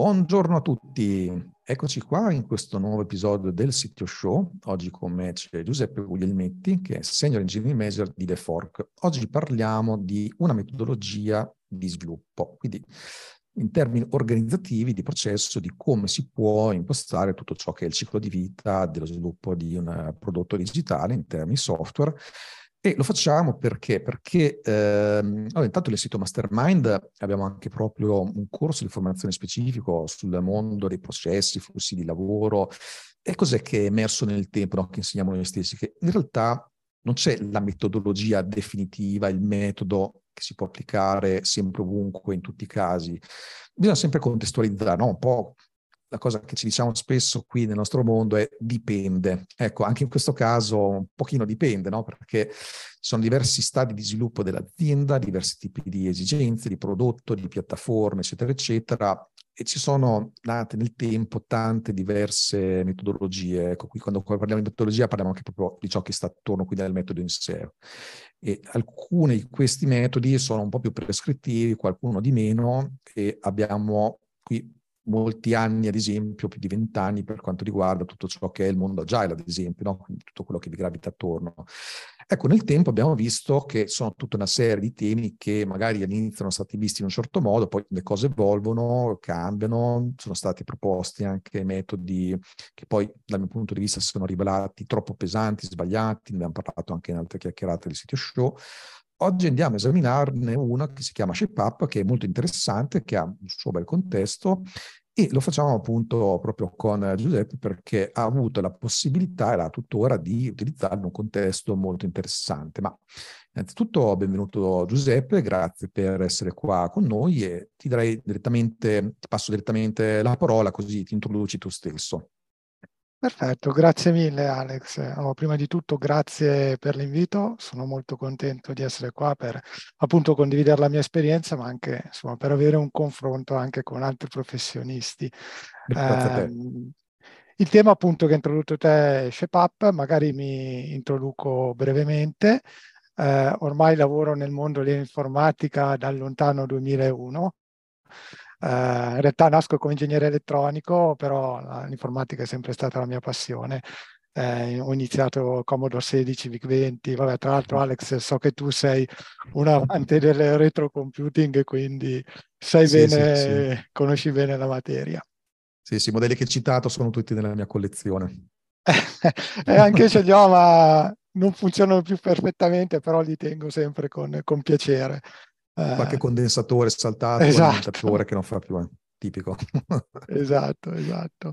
Buongiorno a tutti, eccoci qua in questo nuovo episodio del Sitio Show. Oggi con me c'è Giuseppe Guglielmetti, che è Senior Engineering Manager di The Fork. Oggi parliamo di una metodologia di sviluppo, quindi in termini organizzativi di processo di come si può impostare tutto ciò che è il ciclo di vita dello sviluppo di un prodotto digitale in termini software e lo facciamo perché? Perché ehm, allora, intanto nel sito Mastermind abbiamo anche proprio un corso di formazione specifico sul mondo dei processi, flussi di lavoro e cos'è che è emerso nel tempo, no? che insegniamo noi stessi, che in realtà non c'è la metodologia definitiva, il metodo che si può applicare sempre ovunque, in tutti i casi. Bisogna sempre contestualizzare, no? un po' la cosa che ci diciamo spesso qui nel nostro mondo è dipende. Ecco, anche in questo caso un pochino dipende, no? Perché ci sono diversi stadi di sviluppo dell'azienda, diversi tipi di esigenze, di prodotto, di piattaforme, eccetera, eccetera. E ci sono nate nel tempo tante diverse metodologie. Ecco, qui quando parliamo di metodologia parliamo anche proprio di ciò che sta attorno qui del metodo in sé. E alcuni di questi metodi sono un po' più prescrittivi, qualcuno di meno, e abbiamo qui molti anni, ad esempio, più di vent'anni per quanto riguarda tutto ciò che è il mondo agile, ad esempio, no? tutto quello che vi gravita attorno. Ecco, nel tempo abbiamo visto che sono tutta una serie di temi che magari all'inizio sono stati visti in un certo modo, poi le cose evolvono, cambiano, sono stati proposti anche metodi che poi dal mio punto di vista si sono rivelati troppo pesanti, sbagliati, ne abbiamo parlato anche in altre chiacchierate del sito show, Oggi andiamo a esaminarne una che si chiama ShapeUp, che è molto interessante, che ha un suo bel contesto e lo facciamo appunto proprio con Giuseppe perché ha avuto la possibilità e l'ha tuttora di utilizzarlo in un contesto molto interessante. Ma innanzitutto benvenuto Giuseppe, grazie per essere qua con noi e ti darei direttamente, ti passo direttamente la parola così ti introduci tu stesso. Perfetto, grazie mille Alex. Oh, prima di tutto grazie per l'invito, sono molto contento di essere qua per appunto condividere la mia esperienza, ma anche insomma, per avere un confronto anche con altri professionisti. Eh, il tema appunto che ha introdotto te è ShapeUp, magari mi introduco brevemente. Eh, ormai lavoro nel mondo dell'informatica dal lontano 2001 Uh, in realtà nasco come ingegnere elettronico, però l'informatica è sempre stata la mia passione. Eh, ho iniziato Commodore 16, VIC-20, vabbè, tra l'altro Alex so che tu sei un amante del retrocomputing, quindi sai sì, bene, sì, sì. conosci bene la materia. Sì, sì, i modelli che hai citato sono tutti nella mia collezione. e anche ce li ho, ma non funzionano più perfettamente, però li tengo sempre con, con piacere. Qualche eh, condensatore saltato, esatto. che non fa più, eh, tipico. esatto, esatto.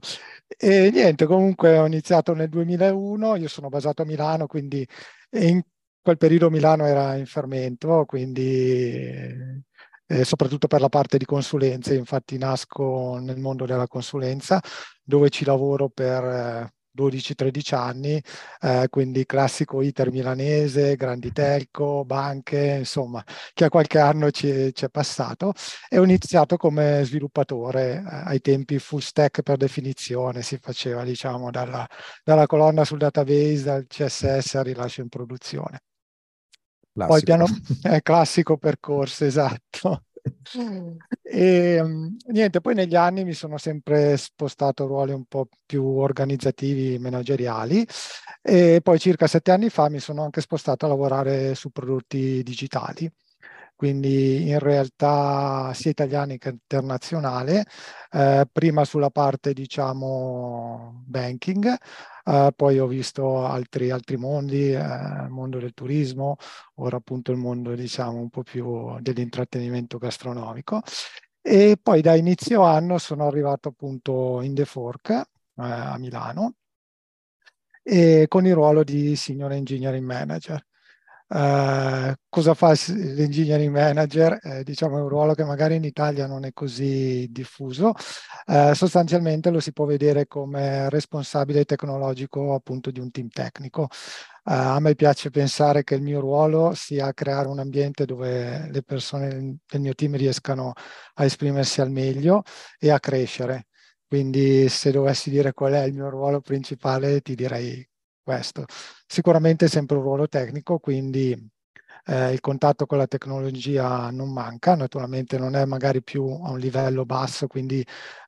E niente, comunque ho iniziato nel 2001, io sono basato a Milano, quindi in quel periodo Milano era in fermento, quindi eh, soprattutto per la parte di consulenze, infatti nasco nel mondo della consulenza, dove ci lavoro per eh, 12-13 anni, eh, quindi classico iter milanese, grandi telco, banche, insomma, che a qualche anno ci, ci è passato e ho iniziato come sviluppatore, eh, ai tempi full stack per definizione, si faceva diciamo dalla, dalla colonna sul database, dal CSS al rilascio in produzione. Classico. Poi piano eh, classico percorso, esatto. E niente, poi negli anni mi sono sempre spostato a ruoli un po' più organizzativi, manageriali e poi circa sette anni fa mi sono anche spostato a lavorare su prodotti digitali quindi in realtà sia italiani che internazionale, eh, prima sulla parte diciamo banking, eh, poi ho visto altri, altri mondi, eh, il mondo del turismo, ora appunto il mondo diciamo un po' più dell'intrattenimento gastronomico e poi da inizio anno sono arrivato appunto in The Fork eh, a Milano con il ruolo di Senior Engineering Manager. Uh, cosa fa l'engineering manager? Eh, diciamo è un ruolo che magari in Italia non è così diffuso. Uh, sostanzialmente lo si può vedere come responsabile tecnologico appunto di un team tecnico. Uh, a me piace pensare che il mio ruolo sia creare un ambiente dove le persone del mio team riescano a esprimersi al meglio e a crescere. Quindi se dovessi dire qual è il mio ruolo principale, ti direi questo. Sicuramente è sempre un ruolo tecnico, quindi eh, il contatto con la tecnologia non manca, naturalmente non è magari più a un livello basso, quindi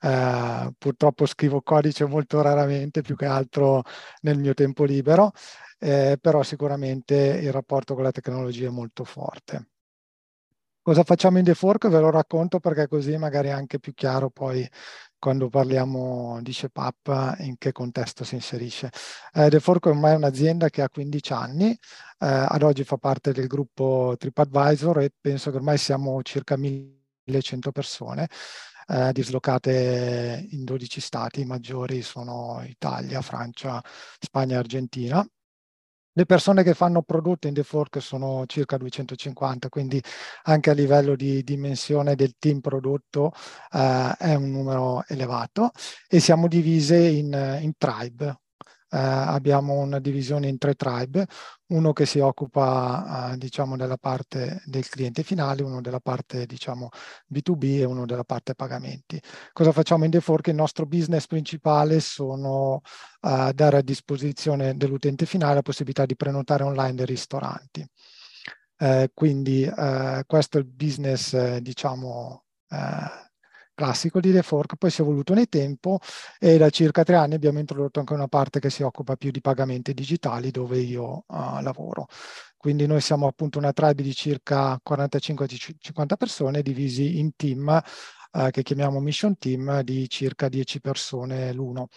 eh, purtroppo scrivo codice molto raramente, più che altro nel mio tempo libero, eh, però sicuramente il rapporto con la tecnologia è molto forte. Cosa facciamo in The Fork? Ve lo racconto perché così magari è anche più chiaro poi quando parliamo di ShepUp in che contesto si inserisce. Eh, The Fork ormai è un'azienda che ha 15 anni, eh, ad oggi fa parte del gruppo TripAdvisor e penso che ormai siamo circa 1100 persone eh, dislocate in 12 stati, i maggiori sono Italia, Francia, Spagna e Argentina. Le persone che fanno prodotto in The Fork sono circa 250, quindi anche a livello di dimensione del team prodotto eh, è un numero elevato e siamo divise in, in tribe, eh, abbiamo una divisione in tre tribe, uno che si occupa eh, diciamo della parte del cliente finale, uno della parte diciamo B2B e uno della parte pagamenti. Cosa facciamo in Defork? Il nostro business principale sono eh, dare a disposizione dell'utente finale la possibilità di prenotare online dei ristoranti. Eh, quindi eh, questo è il business eh, diciamo eh, classico di The Fork, poi si è evoluto nel tempo e da circa tre anni abbiamo introdotto anche una parte che si occupa più di pagamenti digitali dove io uh, lavoro. Quindi noi siamo appunto una tribe di circa 45-50 persone divisi in team uh, che chiamiamo mission team di circa 10 persone l'uno.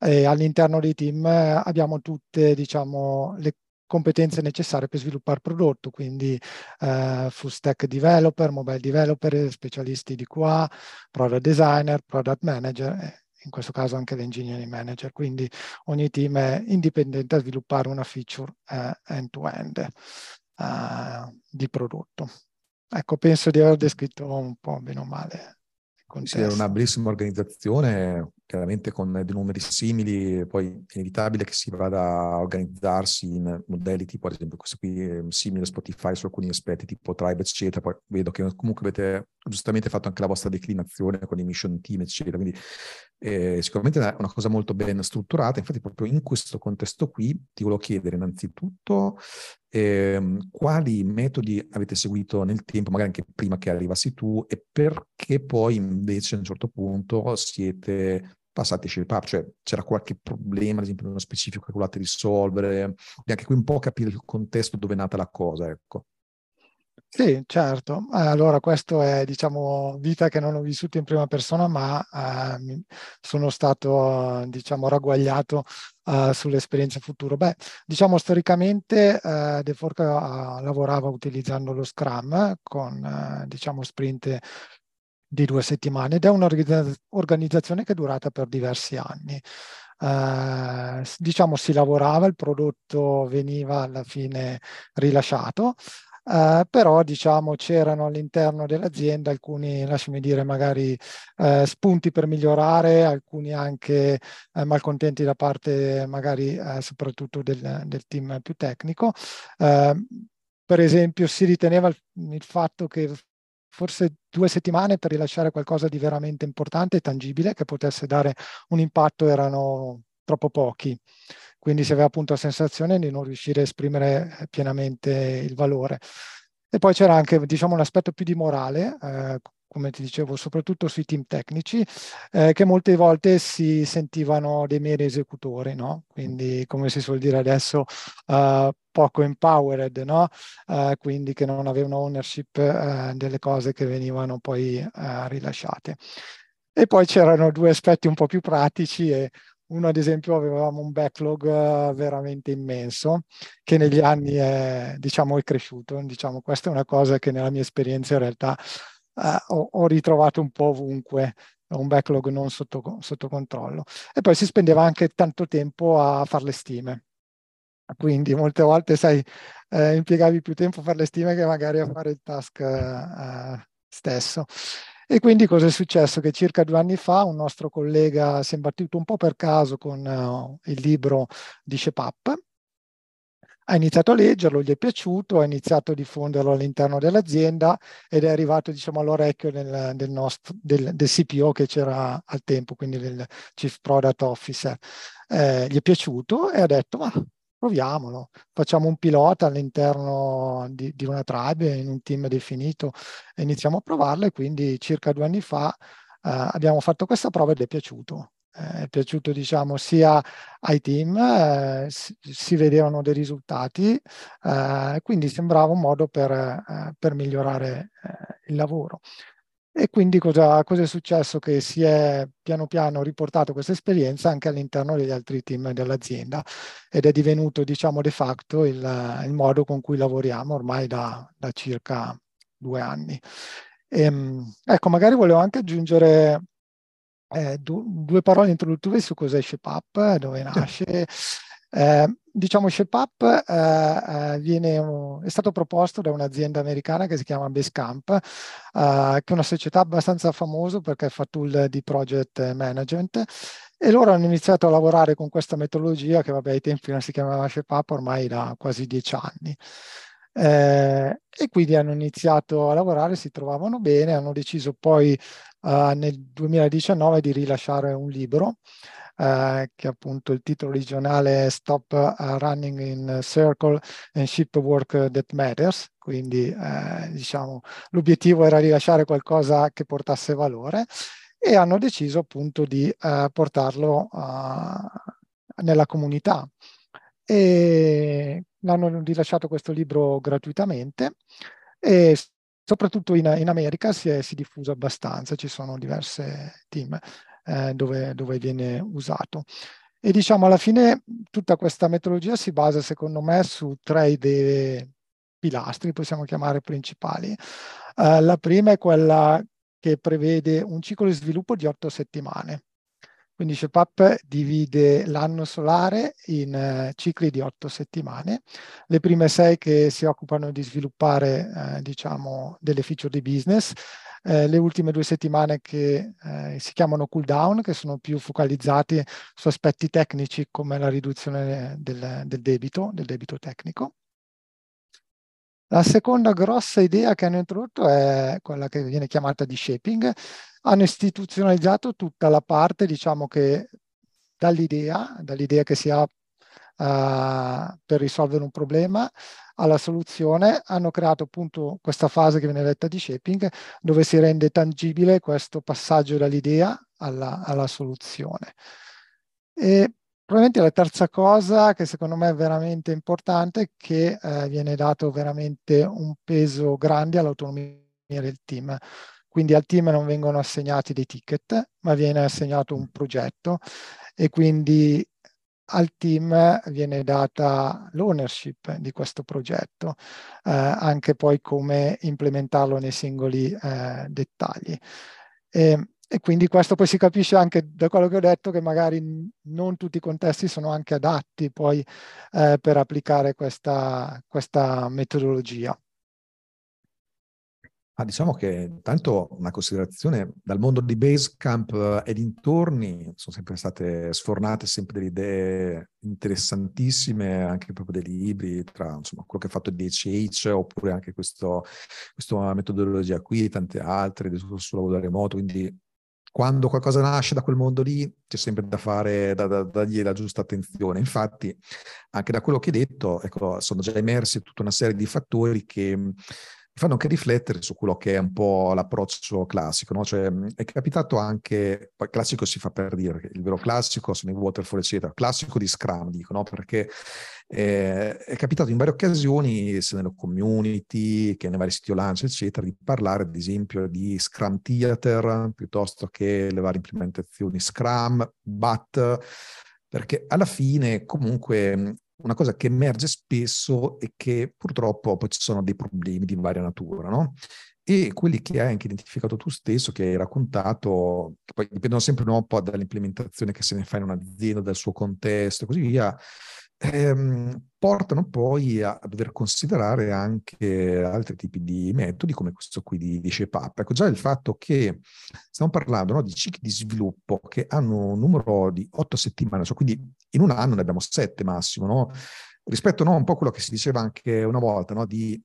E all'interno dei team abbiamo tutte diciamo, le competenze necessarie per sviluppare prodotto, quindi eh, full stack developer, mobile developer, specialisti di QA, product designer, product manager, in questo caso anche l'engineering manager. Quindi ogni team è indipendente a sviluppare una feature eh, end-to-end eh, di prodotto. Ecco, penso di aver descritto un po' bene o male sì, è una bellissima organizzazione, chiaramente con dei numeri simili, poi è inevitabile che si vada a organizzarsi in modelli tipo, ad esempio, questo qui è simile a Spotify su alcuni aspetti, tipo Tribe, eccetera. Poi vedo che comunque avete giustamente fatto anche la vostra declinazione con i mission team, eccetera. Quindi eh, sicuramente è una cosa molto ben strutturata. Infatti, proprio in questo contesto qui ti volevo chiedere innanzitutto eh, quali metodi avete seguito nel tempo, magari anche prima che arrivassi tu, e perché poi invece a un certo punto siete passati a SharePub, cioè c'era qualche problema, ad esempio, nello specifico che volevate risolvere, e anche qui un po' capire il contesto dove è nata la cosa, ecco. Sì, certo. Allora, questo è, diciamo, vita che non ho vissuto in prima persona, ma eh, sono stato, diciamo, ragguagliato eh, sull'esperienza futuro. Beh, diciamo, storicamente eh, De Forca uh, lavorava utilizzando lo Scrum con, eh, diciamo, sprint di due settimane ed è un'organizzazione che è durata per diversi anni. Uh, diciamo si lavorava, il prodotto veniva alla fine rilasciato, Uh, però diciamo c'erano all'interno dell'azienda alcuni, lasciami dire, magari uh, spunti per migliorare, alcuni anche uh, malcontenti da parte magari soprattutto del, del, team più tecnico. per esempio si riteneva il, il fatto che forse due settimane per rilasciare qualcosa di veramente importante e tangibile che potesse dare un impatto erano troppo pochi quindi si aveva appunto la sensazione di non riuscire a esprimere pienamente il valore. E poi c'era anche diciamo, un aspetto più di morale, eh, come ti dicevo, soprattutto sui team tecnici, eh, che molte volte si sentivano dei meri esecutori, no? Quindi, come si suol dire adesso, uh, poco empowered, no? Uh, quindi che non avevano ownership uh, delle cose che venivano poi rilasciate. E poi c'erano due aspetti un po' più pratici e uno, ad esempio, avevamo un backlog veramente immenso che negli anni è, diciamo, è cresciuto. Diciamo, questa è una cosa che nella mia esperienza in realtà ho, ho, ritrovato un po' ovunque, un backlog non sotto, sotto controllo. E poi si spendeva anche tanto tempo a fare le stime. quindi molte volte, sai, eh, impiegavi più tempo a fare le stime che magari a fare il task eh, stesso. E quindi cosa è successo? Che circa due anni fa un nostro collega si è imbattuto un po' per caso con uh, il libro di Shepap, ha iniziato a leggerlo, gli è piaciuto, ha iniziato a diffonderlo all'interno dell'azienda ed è arrivato diciamo, all'orecchio del, del, nostro, del, del, CPO che c'era al tempo, quindi del Chief Product Officer. Eh, gli è piaciuto e ha detto ma proviamolo, facciamo un pilota all'interno di, di, una tribe in un team definito e iniziamo a provarlo e quindi circa due anni fa eh, abbiamo fatto questa prova ed è piaciuto. È piaciuto diciamo sia ai team, eh, si, si, vedevano dei risultati, eh, quindi sembrava un modo per, eh, per migliorare eh, il lavoro. E quindi cosa, cosa, è successo? Che si è piano piano riportato questa esperienza anche all'interno degli altri team dell'azienda ed è divenuto, diciamo, de facto il, il modo con cui lavoriamo ormai da, da circa due anni. E, ehm, ecco, magari volevo anche aggiungere eh, du- due parole introduttive su cos'è ShapeUp, dove nasce. Eh, diciamo ShapeUp eh, eh, viene, è stato proposto da un'azienda americana che si chiama Basecamp, eh, che è una società abbastanza famosa perché fa tool di project management e loro hanno iniziato a lavorare con questa metodologia che vabbè ai tempi non si chiamava ShapeUp ormai da quasi dieci anni. Eh, e quindi hanno iniziato a lavorare, si trovavano bene, hanno deciso poi uh, nel 2019 di rilasciare un libro Uh, che appunto il titolo originale è Stop uh, Running in Circle and Ship Work That Matters, quindi diciamo l'obiettivo era rilasciare qualcosa che portasse valore e hanno deciso appunto di portarlo nella comunità. E hanno rilasciato questo libro gratuitamente e soprattutto in, in America si è, si è diffuso abbastanza, ci sono diverse team eh, dove, dove viene usato. E diciamo alla fine tutta questa metodologia si basa secondo me su tre idee pilastri, possiamo chiamare principali. Uh, la prima è quella che prevede un ciclo di sviluppo di otto settimane. Quindi ShapeUp divide l'anno solare in uh, cicli di otto settimane. Le prime sei che si occupano di sviluppare, uh, diciamo, delle feature di business, eh, le ultime due settimane che eh, si chiamano cool down, che sono più focalizzati su aspetti tecnici come la riduzione del, del debito, del debito tecnico. La seconda grossa idea che hanno introdotto è quella che viene chiamata di shaping, hanno istituzionalizzato tutta la parte, diciamo che dall'idea, dall'idea che si ha uh, per risolvere un problema alla soluzione, hanno creato appunto questa fase che viene detta di shaping, dove si rende tangibile questo passaggio dall'idea alla, alla soluzione. E probabilmente la terza cosa che secondo me è veramente importante è che eh, viene dato veramente un peso grande all'autonomia del team. Quindi al team non vengono assegnati dei ticket, ma viene assegnato un progetto e quindi al team viene data l'ownership di questo progetto, eh, anche poi come implementarlo nei singoli eh, dettagli. E, e, quindi questo poi si capisce anche da quello che ho detto che magari non tutti i contesti sono anche adatti poi eh, per applicare questa, questa metodologia. Ah, diciamo che tanto una considerazione dal mondo di Basecamp eh, e dintorni sono sempre state sfornate sempre delle idee interessantissime, anche proprio dei libri, tra insomma, quello che ha fatto DCH oppure anche questo, questa metodologia qui, tante altre sul lavoro da remoto, quindi quando qualcosa nasce da quel mondo lì c'è sempre da fare, da, da, da dargli la giusta attenzione. Infatti, anche da quello che hai detto, ecco, sono già emersi tutta una serie di fattori che fanno anche riflettere su quello che è un po' l'approccio classico, no? Cioè, è capitato anche, classico si fa per dire, il vero classico sono i waterfall, eccetera, classico di Scrum, dico, no? Perché eh, è capitato in varie occasioni, sia nelle community che nei vari siti Lance, eccetera, di parlare ad esempio di Scrum Theater piuttosto che le varie implementazioni Scrum, BAT, perché alla fine comunque una cosa che emerge spesso è che purtroppo poi ci sono dei problemi di varia natura, no? E quelli che hai anche identificato tu stesso, che hai raccontato, che poi dipendono sempre un po' dall'implementazione che se ne fa in un'azienda, dal suo contesto e così via, ehm, portano poi a, dover considerare anche altri tipi di metodi come questo qui di, di shape Ecco, già il fatto che stiamo parlando no, di cicli di sviluppo che hanno un numero di otto settimane, cioè quindi in un anno ne abbiamo sette massimo, no? rispetto no, un po' a quello che si diceva anche una volta, no, di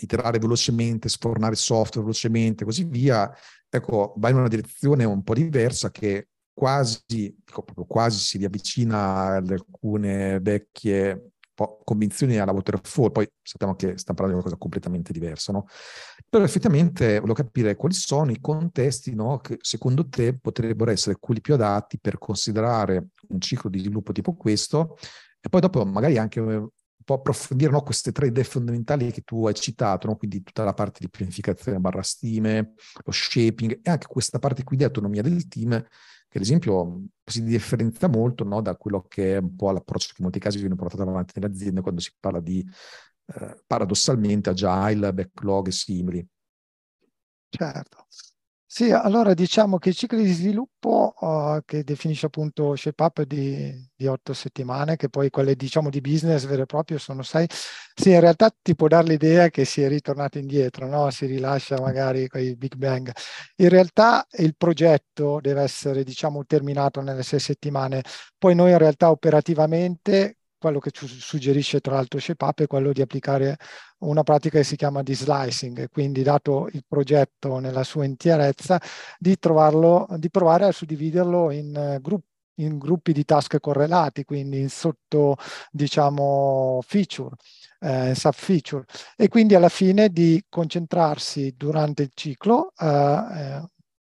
iterare velocemente, sfornare software velocemente e così via, ecco, va in una direzione un po' diversa che quasi, dico proprio quasi si riavvicina ad alcune vecchie convinzioni alla waterfall, poi sappiamo che stiamo parlando di una cosa completamente diversa, no? Però effettivamente volevo capire quali sono i contesti no, che secondo te potrebbero essere quelli più adatti per considerare un ciclo di sviluppo tipo questo e poi dopo magari anche un po' approfondire no, queste tre idee fondamentali che tu hai citato, no? quindi tutta la parte di pianificazione barra stime, lo shaping e anche questa parte qui di autonomia del team che ad esempio si differenzia molto no, da quello che è un po' l'approccio che in molti casi viene portato avanti nelle aziende quando si parla di eh, paradossalmente agile, backlog e simili. Certo. Sì, allora diciamo che i cicli di sviluppo uh, che definisce appunto ShapeUp di, di otto settimane, che poi quelle diciamo di business vero e proprio sono sei, sì, in realtà ti può dare l'idea che si è ritornato indietro, no? si rilascia magari quei Big Bang. In realtà il progetto deve essere diciamo terminato nelle sei settimane, poi noi in realtà operativamente quello che suggerisce tra l'altro ShapeUp è quello di applicare una pratica che si chiama di slicing, quindi dato il progetto nella sua interezza, di, trovarlo, di provare a suddividerlo in uh, gruppi in gruppi di task correlati, quindi in sotto, diciamo, feature, eh, sub feature, e quindi alla fine di concentrarsi durante il ciclo eh, eh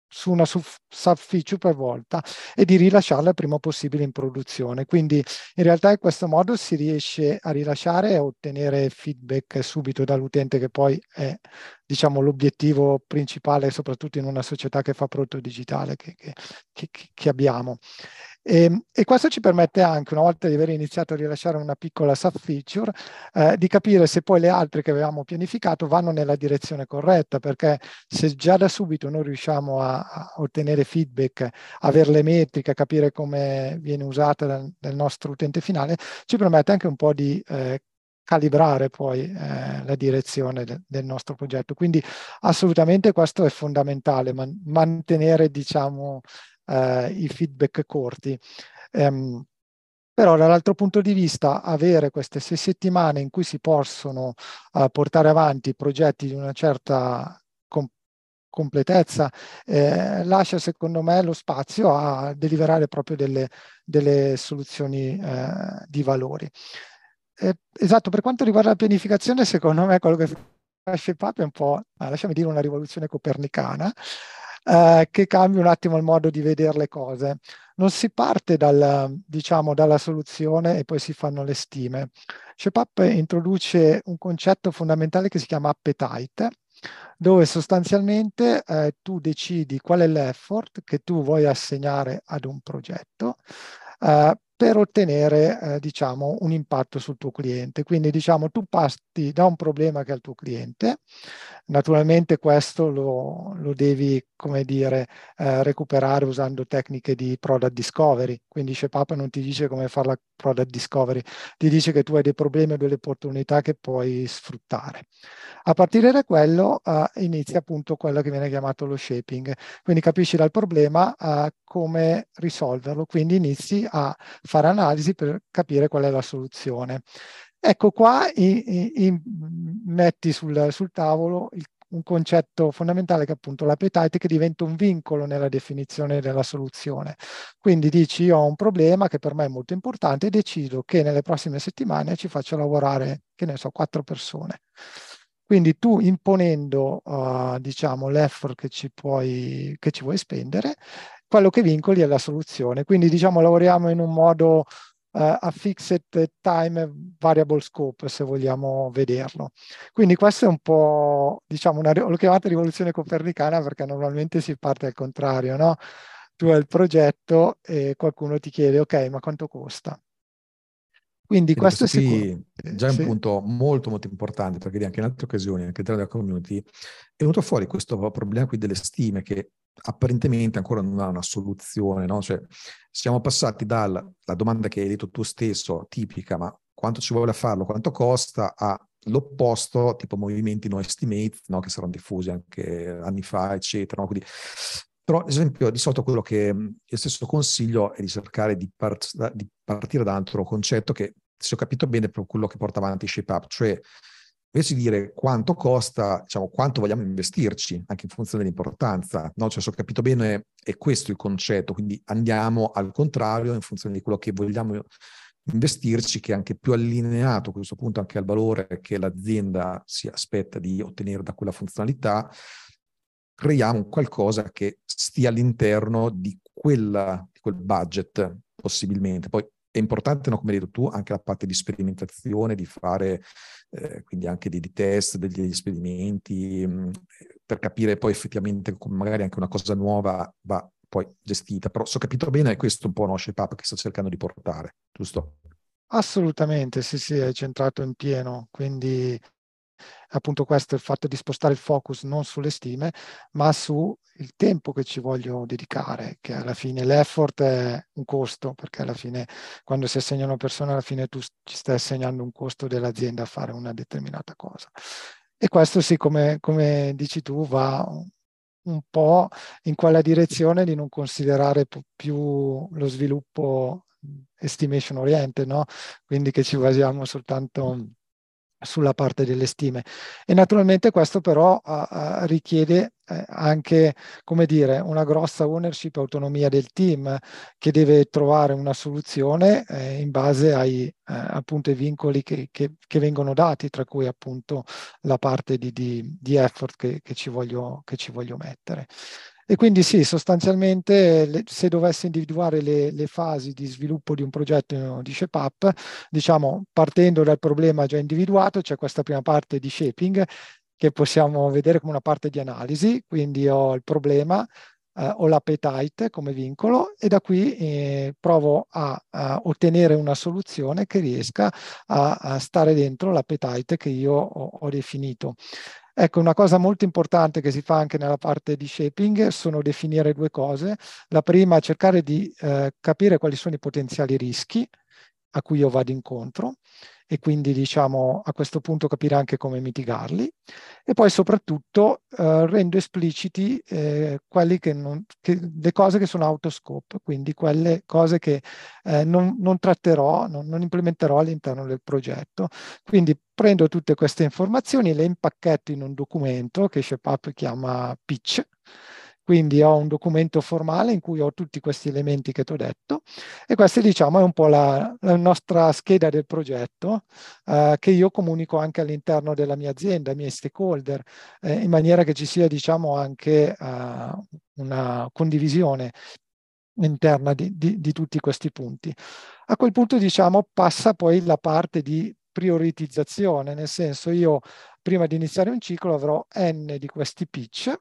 su una sub-feature per volta e di rilasciarla il prima possibile in produzione. Quindi in realtà in questo modo si riesce a rilasciare e ottenere feedback subito dall'utente che poi è diciamo, l'obiettivo principale soprattutto in una società che fa prodotto digitale che, che, che abbiamo. E, ehm, e, questo ci permette anche, una volta di aver iniziato a rilasciare una piccola sub-feature, eh, di capire se poi le altre che avevamo pianificato vanno nella direzione corretta, perché se già da subito noi riusciamo a, a ottenere feedback, avere le metriche, capire come viene usata dal, dal, nostro utente finale, ci permette anche un po' di eh, calibrare poi eh, la direzione de, del nostro progetto. Quindi assolutamente questo è fondamentale, man- mantenere diciamo eh, i feedback corti. Um, però dall'altro punto di vista avere queste sei settimane in cui si possono uh, portare avanti progetti di una certa com- completezza eh, lascia secondo me lo spazio a deliberare proprio delle, delle soluzioni eh, di valori. Eh, esatto, per quanto riguarda la pianificazione, secondo me quello che fa ShapeUp è un po', lasciami dire, una rivoluzione copernicana, eh, che cambia un attimo il modo di vedere le cose. Non si parte dal, diciamo, dalla soluzione e poi si fanno le stime. ShapeUp introduce un concetto fondamentale che si chiama appetite, dove sostanzialmente eh, tu decidi qual è l'effort che tu vuoi assegnare ad un progetto, eh, per ottenere eh, diciamo, un impatto sul tuo cliente. Quindi diciamo tu parti da un problema che ha il tuo cliente, naturalmente questo lo, lo devi come dire, eh, recuperare usando tecniche di product discovery, quindi ShapeUp non ti dice come fare la product discovery, ti dice che tu hai dei problemi o delle opportunità che puoi sfruttare. A partire da quello eh, inizia appunto quello che viene chiamato lo shaping, quindi capisci dal problema eh, come risolverlo, quindi inizi a fare analisi per capire qual è la soluzione. Ecco qua i, i, metti sul, sul tavolo il un concetto fondamentale che è appunto l'appetite che diventa un vincolo nella definizione della soluzione. Quindi dici io ho un problema che per me è molto importante e decido che nelle prossime settimane ci faccio lavorare, che ne so, quattro persone. Quindi tu imponendo, uh, diciamo, l'effort che ci, puoi, che ci vuoi spendere, quello che vincoli è la soluzione. Quindi, diciamo, lavoriamo in un modo a fixed time variable scope, se vogliamo vederlo. Quindi questo è un po', diciamo, una, l'ho chiamata rivoluzione copernicana perché normalmente si parte al contrario, no? Tu hai il progetto e qualcuno ti chiede, ok, ma quanto costa? Quindi, Quindi questo, questo è sicuro. già è un sì. punto molto molto importante perché anche in altre occasioni, anche all'interno della community, è venuto fuori questo problema qui delle stime che apparentemente ancora non ha una soluzione, no? Cioè, siamo passati dalla domanda che hai detto tu stesso, tipica, ma quanto ci vuole farlo, quanto costa, all'opposto, tipo movimenti no estimate, no? che saranno diffusi anche anni fa, eccetera. Quindi, però, ad esempio, di solito quello che io stesso consiglio è di cercare di, part- di partire da un altro concetto che, se ho capito bene, è quello che porta avanti ShapeUp, cioè invece di dire quanto costa, diciamo quanto vogliamo investirci, anche in funzione dell'importanza, no? Cioè, se ho capito bene, è questo il concetto, quindi andiamo al contrario in funzione di quello che vogliamo investirci, che è anche più allineato a questo punto anche al valore che l'azienda si aspetta di ottenere da quella funzionalità, creiamo qualcosa che stia all'interno di, quella, di quel budget, possibilmente. Poi è importante, no, come hai detto tu, anche la parte di sperimentazione, di fare eh, quindi anche dei, test, degli esperimenti, mh, mm, per capire poi effettivamente come magari anche una cosa nuova va poi gestita. Però se ho capito bene, è questo un po' uno shape up che sto cercando di portare, giusto? Assolutamente, sì, sì, è centrato in pieno. Quindi appunto questo il fatto di spostare il focus non sulle stime, ma sul tempo che ci voglio dedicare, che alla fine l'effort è un costo, perché alla fine quando si assegnano persone, alla fine tu ci stai assegnando un costo dell'azienda a fare una determinata cosa. E questo sì, come, come dici tu, va un po' in quella direzione di non considerare più lo sviluppo estimation oriented, no? Quindi che ci basiamo soltanto sulla parte delle stime. E naturalmente questo però uh, richiede eh, anche, come dire, una grossa ownership e autonomia del team che deve trovare una soluzione eh, in base ai eh, appunto vincoli che, che, che, vengono dati, tra cui appunto la parte di, di, di effort che, ci voglio, che ci voglio mettere. E quindi sì, sostanzialmente se dovessi individuare le, le, fasi di sviluppo di un progetto di ShapeUp, diciamo partendo dal problema già individuato, c'è questa prima parte di shaping che possiamo vedere come una parte di analisi, quindi ho il problema, eh, ho l'appetite come vincolo e da qui eh, provo a, a, ottenere una soluzione che riesca a, a stare dentro l'appetite che io ho, ho definito. Ecco, una cosa molto importante che si fa anche nella parte di shaping sono definire due cose. La prima cercare di eh, capire quali sono i potenziali rischi a cui io vado incontro e quindi diciamo a questo punto capire anche come mitigarli e poi soprattutto eh, rendo espliciti eh, che non, che, le cose che sono autoscope, quindi quelle cose che eh, non, non, tratterò, non, non implementerò all'interno del progetto. Quindi prendo tutte queste informazioni, le impacchetto in un documento che ShapeUp chiama pitch, quindi ho un documento formale in cui ho tutti questi elementi che ti ho detto e questa diciamo è un po' la, la nostra scheda del progetto eh, che io comunico anche all'interno della mia azienda, ai miei stakeholder, eh, in maniera che ci sia diciamo anche eh, una condivisione interna di, di, di tutti questi punti. A quel punto diciamo passa poi la parte di prioritizzazione, nel senso io prima di iniziare un ciclo avrò n di questi pitch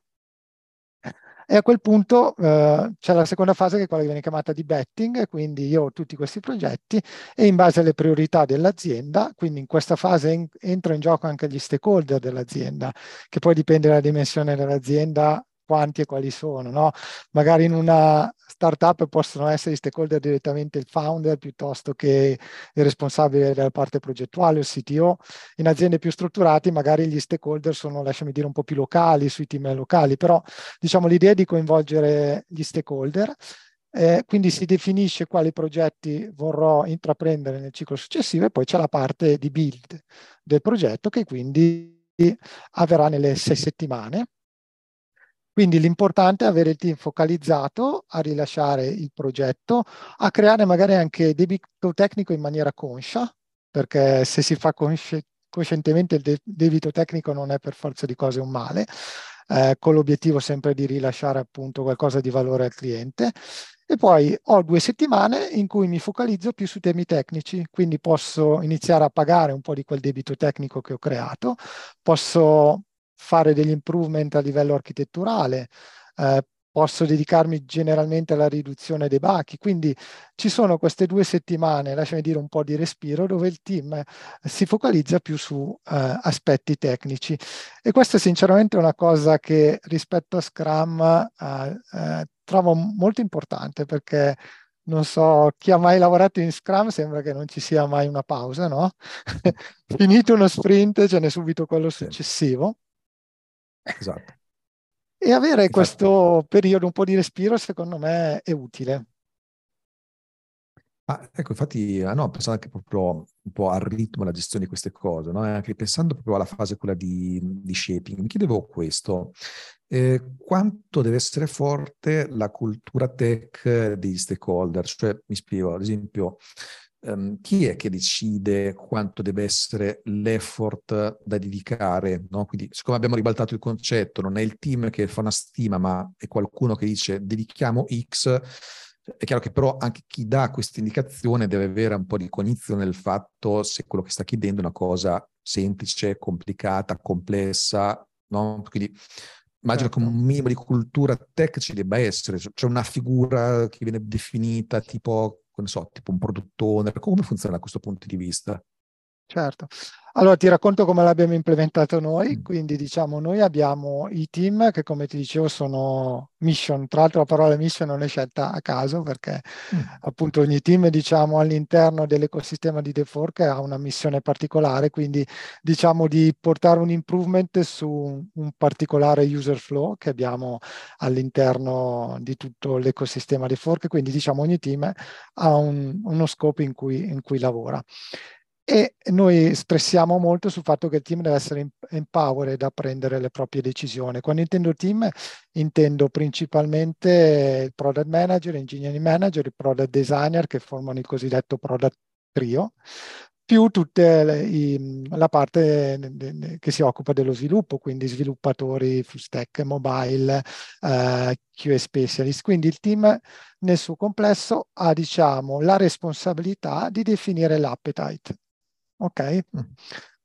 e a quel punto eh, c'è la seconda fase che è quella che viene chiamata di betting, quindi io ho tutti questi progetti e in base alle priorità dell'azienda, quindi in questa fase en- entro in gioco anche gli stakeholder dell'azienda, che poi dipende dalla dimensione dell'azienda, quanti e quali sono. No? Magari in una startup possono essere gli stakeholder direttamente il founder piuttosto che il responsabile della parte progettuale, il CTO. In aziende più strutturate magari gli stakeholder sono, lasciami dire, un po' più locali, sui team locali, però diciamo l'idea è di coinvolgere gli stakeholder. Eh, quindi si definisce quali progetti vorrò intraprendere nel ciclo successivo e poi c'è la parte di build del progetto che quindi avverrà nelle sei settimane quindi l'importante è avere il team focalizzato a rilasciare il progetto, a creare magari anche debito tecnico in maniera conscia, perché se si fa consci- coscientemente il de- debito tecnico non è per forza di cose un male, eh, con l'obiettivo sempre di rilasciare appunto qualcosa di valore al cliente. E poi ho due settimane in cui mi focalizzo più su temi tecnici, quindi posso iniziare a pagare un po' di quel debito tecnico che ho creato, posso fare degli improvement a livello architetturale, eh, posso dedicarmi generalmente alla riduzione dei bachi. Quindi ci sono queste due settimane, lasciami dire un po' di respiro, dove il team si focalizza più su eh, aspetti tecnici. E questa sinceramente è una cosa che rispetto a Scrum eh, eh, trovo molto importante perché non so, chi ha mai lavorato in Scrum sembra che non ci sia mai una pausa, no? Finito uno sprint, ce n'è subito quello successivo. Esatto. E avere esatto. questo periodo un po' di respiro, secondo me, è utile. Ah, ecco, infatti, ah, no, pensando anche proprio un po' al ritmo, alla gestione di queste cose, no? anche pensando proprio alla fase quella di, di shaping, mi chiedevo questo, eh, quanto deve essere forte la cultura tech degli stakeholder? Cioè, mi spiego, ad esempio, um, chi è che decide quanto deve essere l'effort da dedicare? No? Quindi, siccome abbiamo ribaltato il concetto, non è il team che fa una stima, ma è qualcuno che dice dedichiamo X, è chiaro che però anche chi dà questa indicazione deve avere un po' di cognizione del fatto se quello che sta chiedendo è una cosa semplice, complicata, complessa, no? Quindi immagino certo. che un minimo di cultura tech ci debba essere, c'è una figura che viene definita tipo so, tipo un product owner? Come funziona da questo punto di vista? Certo. Allora ti racconto come l'abbiamo implementato noi, mm. quindi diciamo noi abbiamo i team che come ti dicevo sono mission, tra l'altro la parola mission non è scelta a caso perché mm. appunto ogni team diciamo all'interno dell'ecosistema di DeFork ha una missione particolare, quindi diciamo di portare un improvement su un particolare user flow che abbiamo all'interno di tutto l'ecosistema di Fork, quindi diciamo ogni team ha un, uno scopo in cui, in cui lavora e noi stressiamo molto sul fatto che il team deve essere empowered a prendere le proprie decisioni. Quando intendo team intendo principalmente il product manager, engineering manager, il product designer che formano il cosiddetto product trio, più tutta la parte che si occupa dello sviluppo, quindi sviluppatori full stack, mobile, uh, QA specialist. Quindi il team nel suo complesso ha diciamo, la responsabilità di definire l'appetite ok?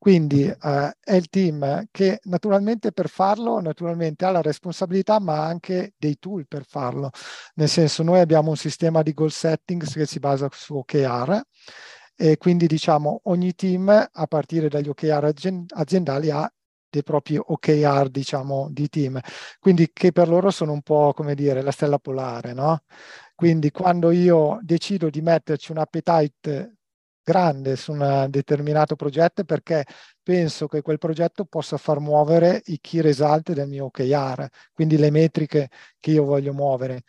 Quindi eh, è il team che naturalmente per farlo, naturalmente ha la responsabilità, ma ha anche dei tool per farlo. Nel senso, noi abbiamo un sistema di goal settings che si basa su OKR e quindi diciamo ogni team a partire dagli OKR aziendali ha dei propri OKR, diciamo, di team. Quindi che per loro sono un po', come dire, la stella polare, no? Quindi quando io decido di metterci un appetite grande su un determinato progetto perché penso che quel progetto possa far muovere i key result del mio OKR, quindi le metriche che io voglio muovere.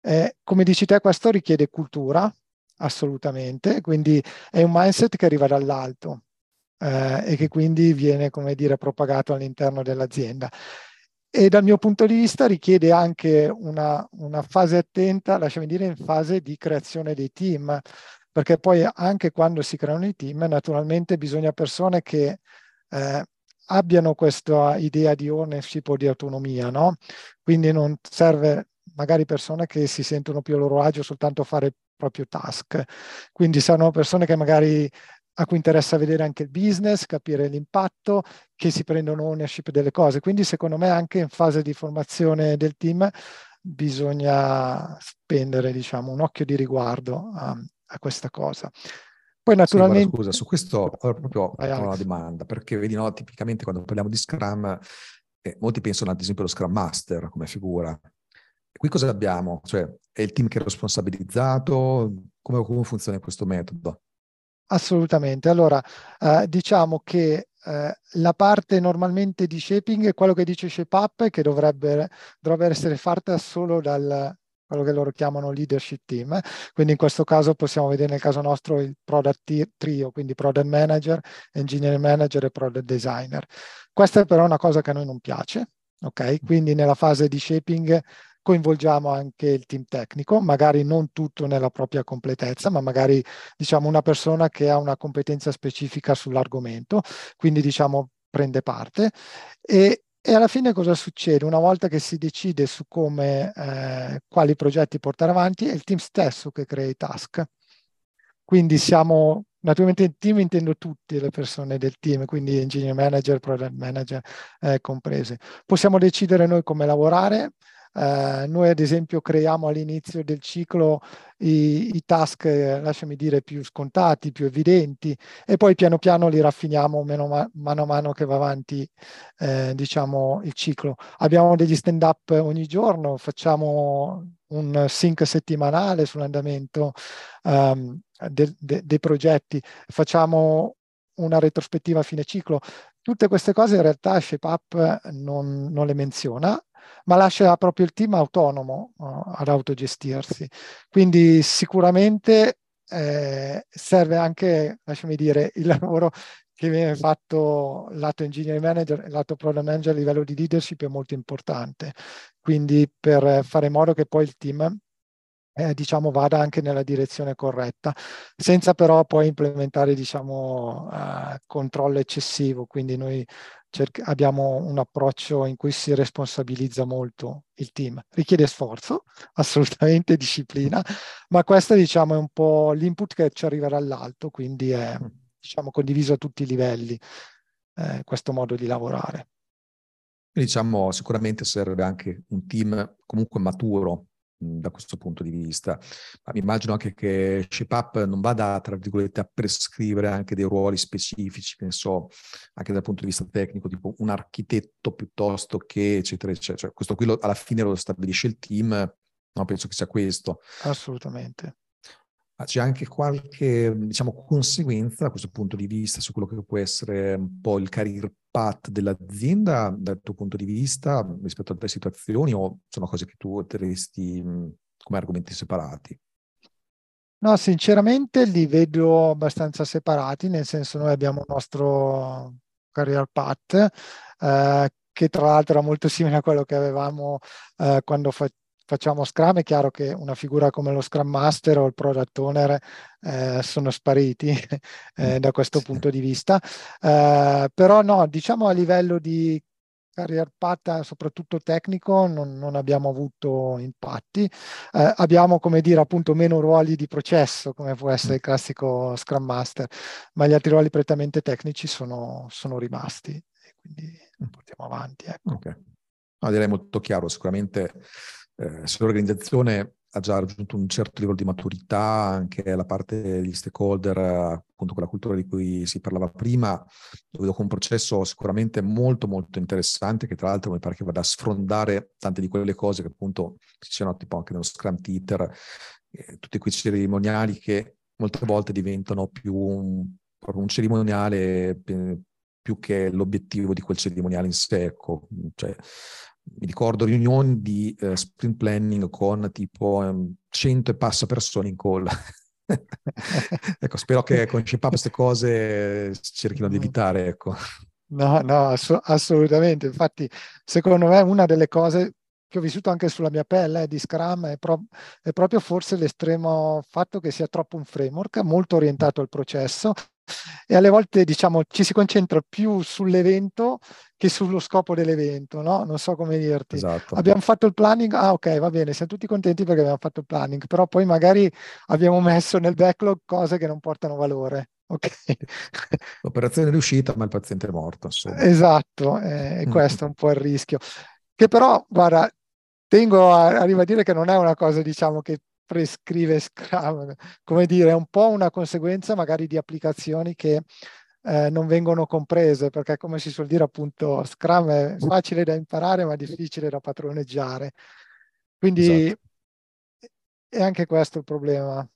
Eh, come dici te, questo richiede cultura, assolutamente, quindi è un mindset che arriva dall'alto eh, e che quindi viene, come dire, propagato all'interno dell'azienda. E dal mio punto di vista richiede anche una, una fase attenta, lasciami dire, in fase di creazione dei team, perché poi anche quando si creano i team, naturalmente bisogna persone che eh, abbiano questa idea di ownership o di autonomia, no? Quindi non serve magari persone che si sentono più a loro agio soltanto a fare il proprio task. Quindi saranno persone che magari a cui interessa vedere anche il business, capire l'impatto, che si prendono ownership delle cose. Quindi secondo me anche in fase di formazione del team bisogna spendere diciamo, un occhio di riguardo a, a questa cosa. Poi naturalmente... Sì, guarda, scusa, su questo ho proprio Vai, una domanda, perché vedi, no, tipicamente quando parliamo di Scrum, eh, molti pensano ad esempio allo Scrum Master come figura. Qui cosa abbiamo? Cioè, è il team che è responsabilizzato? Come, come funziona questo metodo? Assolutamente. Allora, eh, diciamo che eh, la parte normalmente di shaping è quello che dice Shape Up, che dovrebbe, dovrebbe essere fatta solo dal, quello che loro chiamano leadership team. Quindi in questo caso possiamo vedere nel caso nostro il product trio, quindi product manager, engineering manager e product designer. Questa è però una cosa che a noi non piace, ok? Quindi nella fase di shaping coinvolgiamo anche il team tecnico, magari non tutto nella propria completezza, ma magari diciamo una persona che ha una competenza specifica sull'argomento, quindi diciamo prende parte e e alla fine cosa succede? Una volta che si decide su come, eh, quali progetti portare avanti, è il team stesso che crea i task. Quindi siamo, naturalmente il team intendo tutte le persone del team, quindi engineer manager, product manager eh, comprese. Possiamo decidere noi come lavorare, Eh, noi ad esempio creiamo all'inizio del ciclo i, i task, eh, lasciami dire, più scontati, più evidenti e poi piano piano li raffiniamo mano, mano a mano che va avanti eh, diciamo, il ciclo. Abbiamo degli stand up ogni giorno, facciamo un sync settimanale sull'andamento um, de, de, dei progetti, facciamo una retrospettiva a fine ciclo. Tutte queste cose in realtà ShapeUp non, non le menziona, ma lascia proprio il team autonomo uh, ad autogestirsi. Quindi sicuramente eh, serve anche, lasciami dire, il lavoro che viene fatto lato engineering manager lato product manager a livello di leadership è molto importante. Quindi per fare in modo che poi il team eh, diciamo vada anche nella direzione corretta, senza però poi implementare diciamo eh, controllo eccessivo. Quindi noi cerc- abbiamo un approccio in cui si responsabilizza molto il team. Richiede sforzo, assolutamente disciplina, ma questo diciamo è un po' l'input che ci arriva dall'alto, quindi è mm diciamo, condiviso a tutti i livelli eh, questo modo di lavorare. Diciamo, sicuramente serve anche un team comunque maturo da questo punto di vista. Ma mi immagino anche che ShapeUp non vada, tra virgolette, a prescrivere anche dei ruoli specifici, penso anche dal punto di vista tecnico, tipo un architetto piuttosto che eccetera, eccetera. Cioè, questo qui lo, alla fine lo stabilisce il team, no, penso che sia questo. Assolutamente c'è anche qualche diciamo, conseguenza da questo punto di vista su quello che può essere un po' il career path dell'azienda dal tuo punto di vista rispetto a altre situazioni o sono cose che tu terresti come argomenti separati? No, sinceramente li vedo abbastanza separati, nel senso noi abbiamo il nostro career path eh, che tra l'altro era molto simile a quello che avevamo eh, quando fa- facciamo Scrum, è chiaro che una figura come lo Scrum Master o il Product Owner eh, sono spariti eh, da questo punto di vista. Eh, però no, diciamo a livello di career path, soprattutto tecnico, non, non abbiamo avuto impatti. Eh, abbiamo, come dire, appunto meno ruoli di processo, come può essere il classico Scrum Master, ma gli altri ruoli prettamente tecnici sono, sono rimasti e quindi portiamo avanti. Ecco. Okay. No, direi molto chiaro, sicuramente eh, se l'organizzazione ha già raggiunto un certo livello di maturità, anche la parte degli stakeholder, appunto quella cultura di cui si parlava prima, lo vedo come un processo sicuramente molto molto interessante, che tra l'altro mi pare che vada a sfrondare tante di quelle cose che appunto si siano tipo anche nello Scrum Teeter, eh, tutti quei cerimoniali che molte volte diventano più un, un cerimoniale eh, più che l'obiettivo di quel cerimoniale in sé, ecco. Cioè, mi ricordo riunioni di uh, sprint planning con tipo um, 100 e passa persone in call. ecco, spero che con ShapeUp queste cose cerchino di evitare. Ecco. No, no, ass- assolutamente. Infatti, secondo me una delle cose che ho vissuto anche sulla mia pelle eh, di Scrum è, pro- è, proprio forse l'estremo fatto che sia troppo un framework molto orientato al processo e alle volte diciamo ci si concentra più sull'evento che sullo scopo dell'evento, no? Non so come dirti. Esatto. Abbiamo fatto il planning, ah ok, va bene, siamo tutti contenti perché abbiamo fatto il planning, però poi magari abbiamo messo nel backlog cose che non portano valore. Okay. L'operazione è riuscita, ma il paziente è morto. Insomma. Esatto, eh, e questo è un po' il rischio. Che però, guarda, tengo a, a ribadire che non è una cosa, diciamo, che prescrive Scrum, come dire, è un po' una conseguenza magari di applicazioni che eh, non vengono comprese, perché come si suol dire appunto, Scrum è facile da imparare ma difficile da padroneggiare. Quindi esatto. è anche questo il problema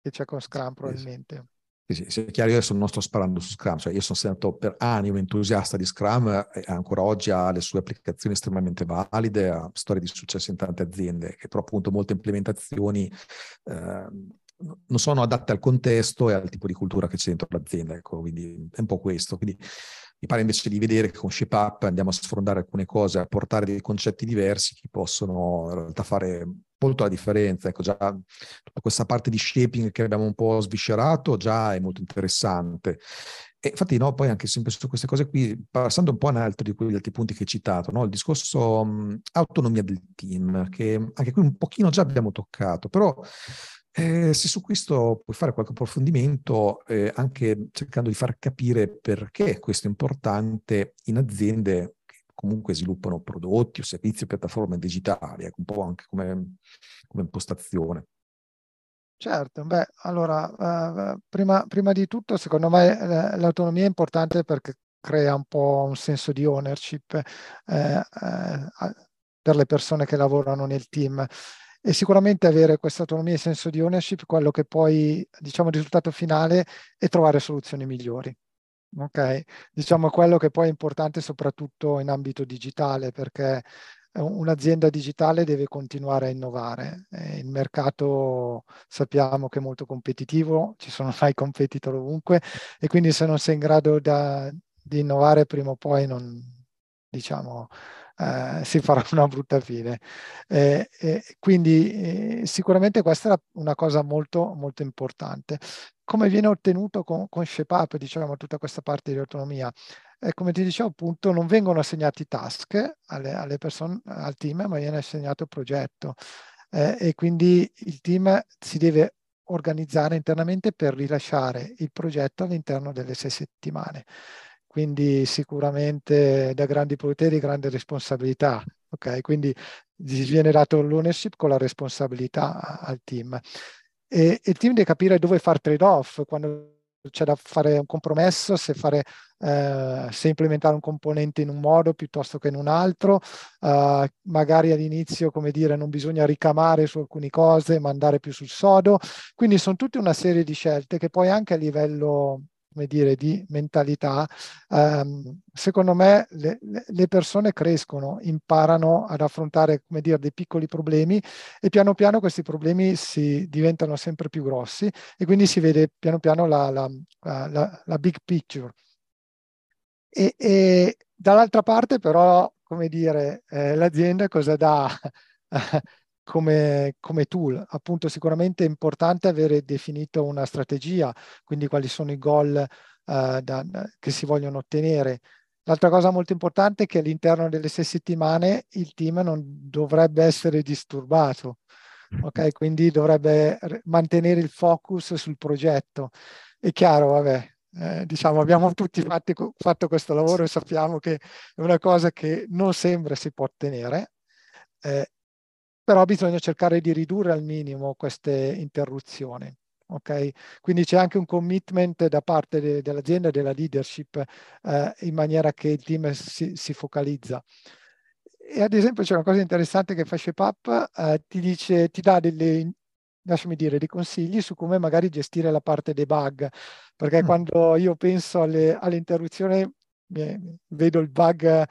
che c'è con Scrum probabilmente. Sì, sì, sia chiaro, io adesso non sto sparando su Scrum, cioè io sono stato per anni un entusiasta di Scrum e ancora oggi ha le sue applicazioni estremamente valide, ha storie di successo in tante aziende, che però appunto molte implementazioni eh, non sono adatte al contesto e al tipo di cultura che c'è dentro l'azienda, ecco, quindi è un po' questo. Quindi mi pare invece di vedere che con ShapeUp andiamo a sfrondare alcune cose, a portare dei concetti diversi che possono in realtà fare molto la differenza. Ecco, già tutta questa parte di shaping che abbiamo un po' sviscerato già è molto interessante. E infatti, no, poi anche sempre su queste cose qui, passando un po' in altro di quegli altri punti che hai citato, no? il discorso mh, autonomia del team, che anche qui un pochino già abbiamo toccato, però eh, se su questo puoi fare qualche approfondimento, eh, anche cercando di far capire perché questo è importante in aziende comunque sviluppano prodotti o servizi o piattaforme digitali, ecco, un po' anche come, come impostazione. Certo, beh, allora, uh, prima, prima, di tutto, secondo me eh, l'autonomia è importante perché crea un po' un senso di ownership eh, eh, per le persone che lavorano nel team. E sicuramente avere questa autonomia e senso di ownership, quello che poi, diciamo, il risultato finale è trovare soluzioni migliori. Ok? Diciamo quello che poi è importante soprattutto in ambito digitale, perché un'azienda digitale deve continuare a innovare. il mercato sappiamo che è molto competitivo, ci sono mai competitor ovunque e quindi se non sei in grado da, di innovare prima o poi non, diciamo, eh, si farà una brutta fine. Eh, eh, quindi sicuramente questa è una cosa molto, molto importante. Come viene ottenuto con, con ShapeUp, diciamo, tutta questa parte di autonomia? E come ti dicevo appunto non vengono assegnati task alle, alle persone, al team, ma viene assegnato il progetto eh, e quindi il team si deve organizzare internamente per rilasciare il progetto all'interno delle sei settimane. Quindi sicuramente da grandi poteri, grande responsabilità. Ok, quindi viene dato l'ownership con la responsabilità al team. E, e il team deve capire dove fare trade-off quando c'è da fare un compromesso, se, fare, eh, se, implementare un componente in un modo piuttosto che in un altro, eh, magari all'inizio, come dire, non bisogna ricamare su alcune cose, ma andare più sul sodo. Quindi sono tutte una serie di scelte che poi anche a livello come dire, di mentalità, ehm, secondo me le, le, persone crescono, imparano ad affrontare, come dire, dei piccoli problemi e piano piano questi problemi si diventano sempre più grossi e quindi si vede piano piano la, la, la, la big picture. E, e, dall'altra parte però, come dire, eh, l'azienda cosa dà? come, come, tool. Appunto, sicuramente è importante avere definito una strategia, quindi quali sono i goal uh, da, che si vogliono ottenere. L'altra cosa molto importante è che all'interno delle sei settimane il team non dovrebbe essere disturbato, ok? Quindi dovrebbe mantenere il focus sul progetto. È chiaro, vabbè, eh, diciamo, abbiamo tutti fatti, fatto questo lavoro e sappiamo che è una cosa che non sembra si può ottenere, eh, però bisogna cercare di ridurre al minimo queste interruzioni. Okay? Quindi c'è anche un commitment da parte de- dell'azienda e della leadership eh, in maniera che il team si, si, focalizza. E ad esempio c'è una cosa interessante che fa ShapeUp, eh, ti dice, ti dà delle, lasciami dire, dei consigli su come magari gestire la parte dei bug, perché mm. quando io penso alle, all'interruzione eh, vedo il bug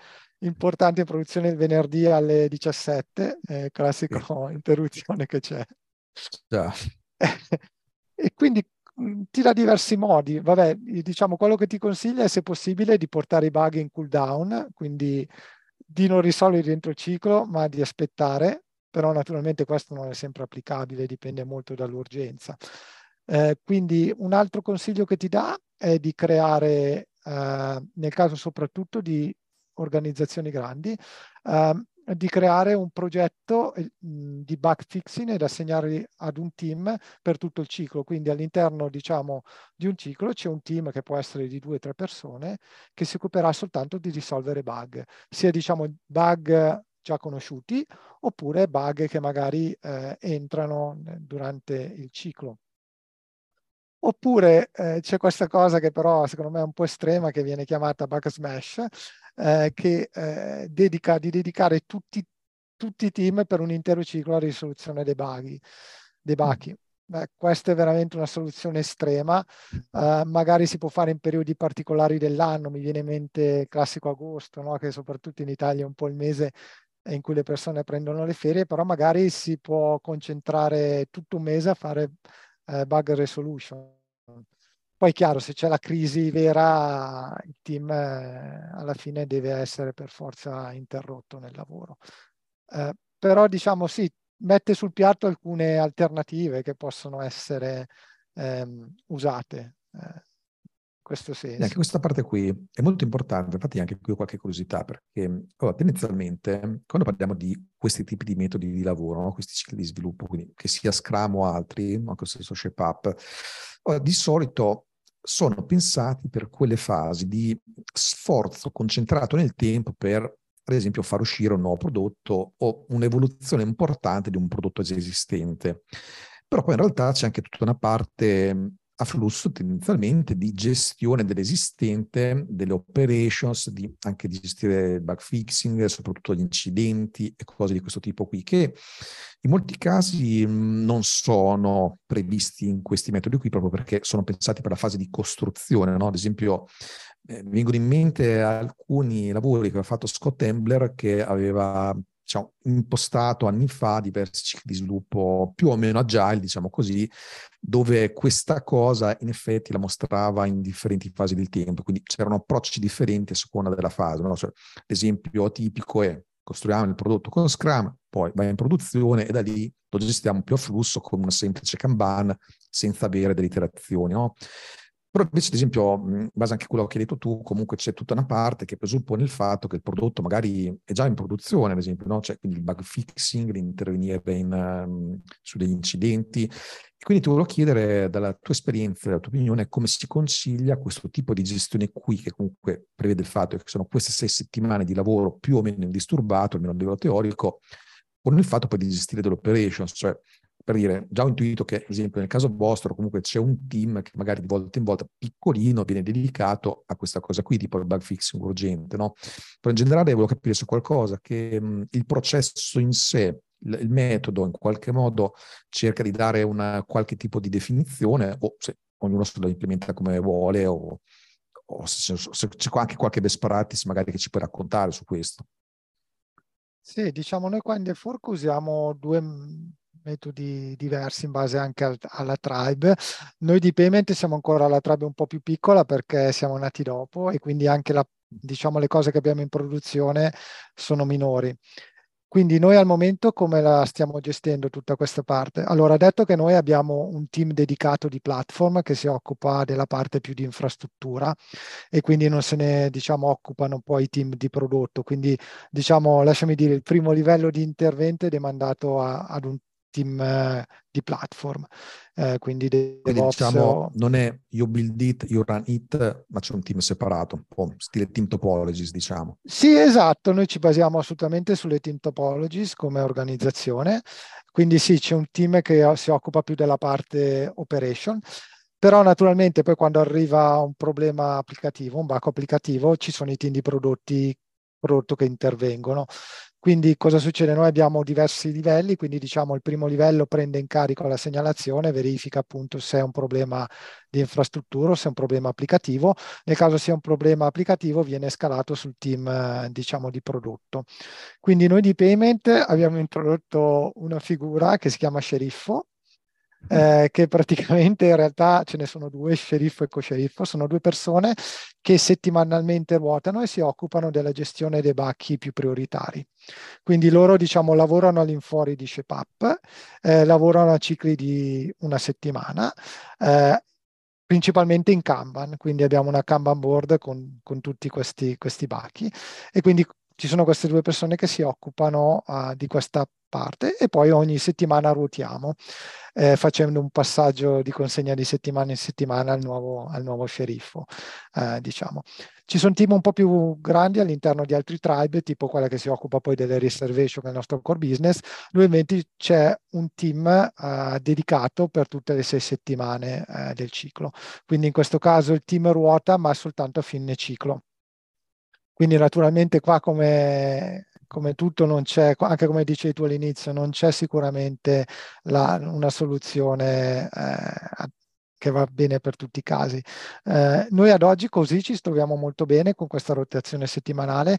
importante in produzione il venerdì alle 17, eh, classico sì. interruzione che c'è. Già. e quindi mm, ti dà diversi modi. Vabbè, diciamo, quello che ti consiglia è se possibile di portare i bug in cooldown, quindi di non risolvere dentro il ciclo, ma di aspettare, però naturalmente questo non è sempre applicabile, dipende molto dall'urgenza. Eh, quindi un altro consiglio che ti dà è di creare, eh, nel caso soprattutto di organizzazioni grandi, eh, di creare un progetto mh, di bug fixing ed assegnarli ad un team per tutto il ciclo. Quindi all'interno diciamo, di un ciclo c'è un team che può essere di due o tre persone che si occuperà soltanto di risolvere bug, sia diciamo bug già conosciuti oppure bug che magari eh, entrano durante il ciclo. Oppure eh, c'è questa cosa che però secondo me è un po' estrema che viene chiamata bug smash, eh, che eh, dedica di dedicare tutti, tutti, i team per un intero ciclo alla risoluzione dei bughi. Dei bughi. Beh, questa è veramente una soluzione estrema, uh, magari si può fare in periodi particolari dell'anno, mi viene in mente classico agosto, no? che soprattutto in Italia è un po' il mese in cui le persone prendono le ferie, però magari si può concentrare tutto un mese a fare uh, bug resolution. Poi chiaro, se c'è la crisi vera, il team eh, alla fine deve essere per forza interrotto nel lavoro. Eh, però diciamo sì, mette sul piatto alcune alternative che possono essere ehm, usate. Eh, questo senso. Anche questa parte qui è molto importante, infatti anche qui ho qualche curiosità, perché oh, tendenzialmente quando parliamo di questi tipi di metodi di lavoro, no? questi cicli di sviluppo, quindi che sia Scrum o altri, anche lo stesso ShapeUp, oh, di solito sono pensati per quelle fasi di sforzo concentrato nel tempo per ad esempio far uscire un nuovo prodotto o un'evoluzione importante di un prodotto già esistente. Però poi in realtà c'è anche tutta una parte a flusso tendenzialmente di gestione dell'esistente, delle operations, di, anche di gestire bug fixing, soprattutto gli incidenti e cose di questo tipo qui, che in molti casi non sono previsti in questi metodi qui proprio perché sono pensati per la fase di costruzione, no? ad esempio eh, vengono in mente alcuni lavori che aveva fatto Scott Embler che aveva diciamo, impostato anni fa diversi cicli di sviluppo più o meno agile, diciamo così, dove questa cosa in effetti la mostrava in differenti fasi del tempo, quindi c'erano approcci differenti a seconda della fase. No? Cioè, l'esempio tipico è costruiamo il prodotto con Scrum, poi va in produzione e da lì lo gestiamo più a flusso con una semplice Kanban senza avere delle iterazioni. No? Però invece, ad esempio, in base anche a quello che hai detto tu, comunque c'è tutta una parte che presuppone il fatto che il prodotto magari è già in produzione, ad esempio, no? C'è quindi il bug fixing, l'intervenire in, um, su degli incidenti. E quindi ti volevo chiedere, dalla tua esperienza, dalla tua opinione, come si concilia questo tipo di gestione qui, che comunque prevede il fatto che sono queste sei settimane di lavoro più o meno indisturbato, almeno a livello teorico, con il fatto poi di gestire delle operations, cioè per dire, già ho intuito che, ad esempio, nel caso vostro, comunque c'è un team che magari di volta in volta piccolino viene dedicato a questa cosa qui, tipo il bug fixing urgente, no? Però in generale volevo capire se qualcosa che mh, il processo in sé, il, il, metodo in qualche modo cerca di dare una qualche tipo di definizione o se ognuno se lo implementa come vuole o, o se, se c'è anche qualche best practice magari che ci puoi raccontare su questo. Sì, diciamo noi qua in The Fork usiamo due metodi diversi in base anche al, alla tribe. Noi di payment siamo ancora la tribe un po' più piccola perché siamo nati dopo e quindi anche la, diciamo, le cose che abbiamo in produzione sono minori. Quindi noi al momento come la stiamo gestendo tutta questa parte? Allora, detto che noi abbiamo un team dedicato di platform che si occupa della parte più di infrastruttura e quindi non se ne diciamo occupano poi i team di prodotto. Quindi diciamo, lasciami dire, il primo livello di intervento è demandato a, ad un team eh, di platform. Eh, quindi, quindi diciamo, non è you build it, you run it, ma c'è un team separato, un po' stile team topologies, diciamo. Sì, esatto, noi ci basiamo assolutamente sulle team topologies come organizzazione, quindi sì, c'è un team che si occupa più della parte operation, però naturalmente poi quando arriva un problema applicativo, un bug applicativo, ci sono i team di prodotti prodotto che intervengono. Quindi cosa succede? Noi abbiamo diversi livelli, quindi diciamo il primo livello prende in carico la segnalazione, verifica appunto se è un problema di infrastruttura o se è un problema applicativo. Nel caso sia un problema applicativo viene scalato sul team diciamo di prodotto. Quindi noi di payment abbiamo introdotto una figura che si chiama sceriffo, eh, che praticamente in realtà ce ne sono due, sceriffo e co-sceriffo, sono due persone che settimanalmente ruotano e si occupano della gestione dei bacchi più prioritari. Quindi loro diciamo lavorano all'infuori di ShapeUp, eh, lavorano a cicli di una settimana, eh, principalmente in Kanban, quindi abbiamo una Kanban board con, con tutti questi, questi bachi e quindi ci sono queste due persone che si occupano uh, di questa parte e poi ogni settimana ruotiamo eh, facendo un passaggio di consegna di settimana in settimana al nuovo, al nuovo sceriffo, eh, diciamo. Ci sono team un po' più grandi all'interno di altri tribe, tipo quella che si occupa poi delle reservation nel nostro core business. Lui invece c'è un team eh, dedicato per tutte le sei settimane eh, del ciclo. Quindi in questo caso il team ruota, ma soltanto a fine ciclo. Quindi naturalmente qua come, come tutto non c'è, anche come dicevi tu all'inizio, non c'è sicuramente la, una soluzione eh, che va bene per tutti i casi. Eh, noi ad oggi così ci troviamo molto bene con questa rotazione settimanale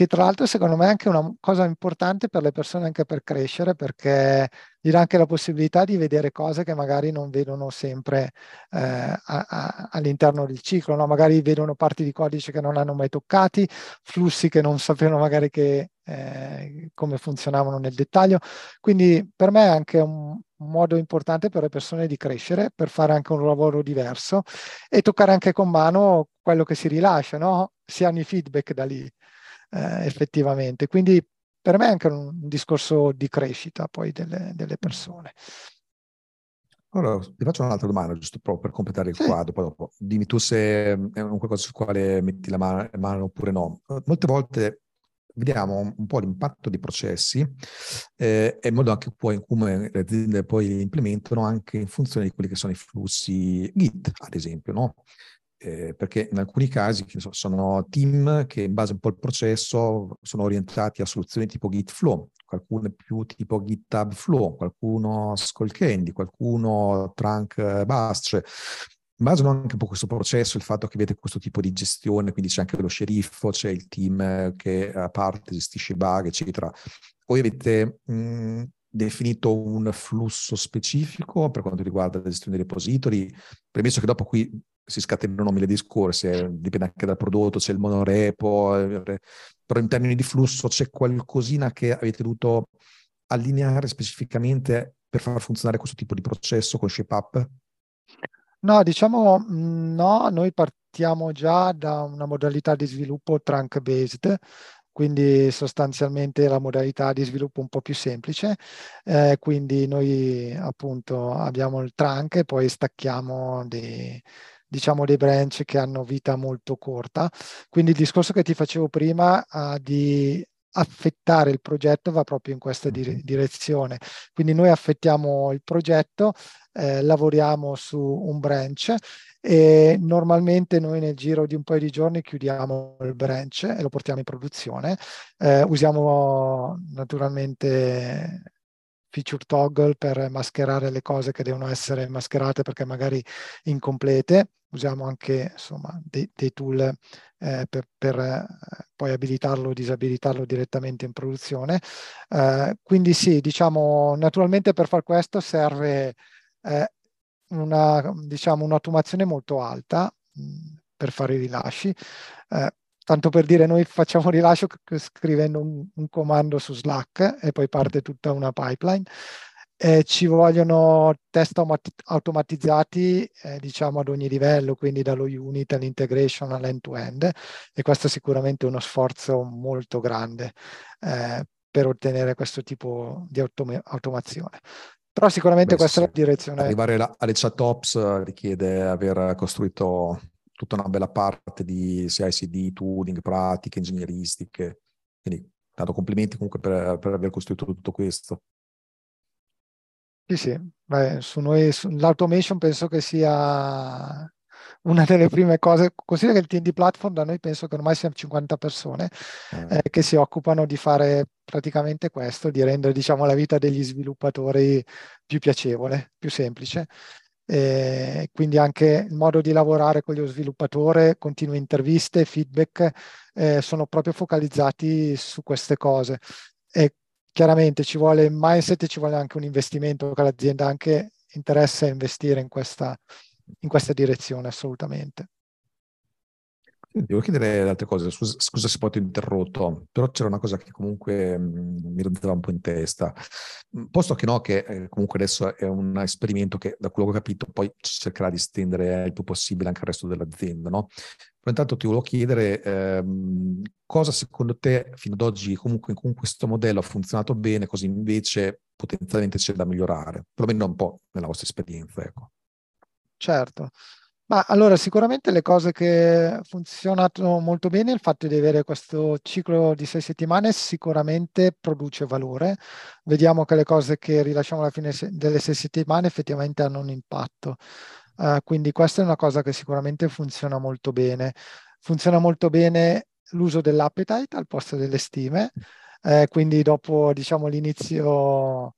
che tra l'altro secondo me è anche una cosa importante per le persone anche per crescere perché gli dà anche la possibilità di vedere cose che magari non vedono sempre eh, a, a, all'interno del ciclo, no? magari vedono parti di codice che non hanno mai toccati, flussi che non sapevano magari che, eh, come funzionavano nel dettaglio. Quindi per me è anche un, modo importante per le persone di crescere, per fare anche un lavoro diverso e toccare anche con mano quello che si rilascia, no? si hanno i feedback da lì eh, effettivamente. Quindi per me è anche un, un discorso di crescita poi delle, delle persone. Allora, ti faccio un'altra domanda, giusto proprio per completare il sì. quadro, poi dopo dimmi tu se è un qualcosa sul quale metti la mano, mano oppure no. Molte volte vediamo un po' l'impatto dei processi eh, e il modo anche poi in come le aziende poi li implementano anche in funzione di quelli che sono i flussi Git, ad esempio, no? Eh, perché in alcuni casi so, sono team che in base un po' al processo sono orientati a soluzioni tipo Git Flow, qualcuno più tipo GitHub Flow, qualcuno Skullcandy, qualcuno Trunk Bus, Immagino anche un po' questo processo, il fatto che avete questo tipo di gestione, quindi c'è anche lo sceriffo, c'è il team che a parte gestisce i bug, eccetera. Voi avete mh, definito un flusso specifico per quanto riguarda la gestione dei repository, premesso che dopo qui si scatenano mille discorsi, eh, dipende anche dal prodotto, c'è il monorepo, eh, però in termini di flusso c'è qualcosina che avete dovuto allineare specificamente per far funzionare questo tipo di processo con ShapeUp? No, diciamo mm, no, noi partiamo già da una modalità di sviluppo trunk-based, quindi sostanzialmente la modalità di sviluppo un po' più semplice, eh, quindi noi appunto abbiamo il trunk e poi stacchiamo dei, diciamo dei branch che hanno vita molto corta. Quindi il discorso che ti facevo prima uh, di affettare il progetto va proprio in questa dire- direzione. Quindi noi affettiamo il progetto, eh, lavoriamo su un branch e normalmente noi nel giro di un paio di giorni chiudiamo il branch e lo portiamo in produzione. Eh, usiamo naturalmente feature toggle per mascherare le cose che devono essere mascherate perché magari incomplete. Usiamo anche insomma, dei, dei tool eh, per, per eh, poi abilitarlo o disabilitarlo direttamente in produzione. Eh, quindi sì, diciamo, naturalmente per far questo serve eh, una, diciamo, un'automazione molto alta mh, per fare i rilasci. Eh, tanto per dire, noi facciamo rilascio scrivendo un, un, comando su Slack e poi parte tutta una pipeline. Eh, ci vogliono test automati- automatizzati, eh, diciamo, ad ogni livello, quindi dallo unit all'integration all'end-to-end, e questo è sicuramente uno sforzo molto grande eh, per ottenere questo tipo di autom- automazione. Però sicuramente Beh, questa sì. è la direzione. Arrivare la, alle chat ops richiede aver costruito tutta una bella parte di CICD, tooling, pratiche, ingegneristiche. Quindi, tanto complimenti comunque per, per aver costruito tutto questo. Sì, sì, Beh, su noi su, l'automation penso che sia una delle prime cose, considera che il TND platform da noi penso che ormai siamo 50 persone eh. eh, che si occupano di fare praticamente questo, di rendere diciamo, la vita degli sviluppatori più piacevole, più semplice. E quindi anche il modo di lavorare con lo sviluppatore, continue interviste, feedback, eh, sono proprio focalizzati su queste cose. E chiaramente ci vuole mindset e ci vuole anche un investimento che l'azienda anche interessa investire in questa, in questa direzione assolutamente. Devo chiedere altre cose, scusa, scusa se poi ti ho interrotto, però c'era una cosa che comunque mh, mi rompeva un po' in testa. Posto che no, che eh, comunque adesso è un esperimento che da quello che ho capito poi cercherà di stendere il più possibile anche al resto dell'azienda, no? Però intanto ti volevo chiedere ehm, cosa secondo te fino ad oggi comunque con questo modello ha funzionato bene, così invece potenzialmente c'è da migliorare, perlomeno un po' nella vostra esperienza, ecco. Certo. Ma allora sicuramente le cose che hanno funzionato molto bene, il fatto di avere questo ciclo di sei settimane sicuramente produce valore. Vediamo che le cose che rilasciamo alla fine delle sei settimane effettivamente hanno un impatto. Uh, quindi questa è una cosa che sicuramente funziona molto bene. Funziona molto bene l'uso dell'appetite al posto delle stime. Eh, quindi dopo diciamo, l'inizio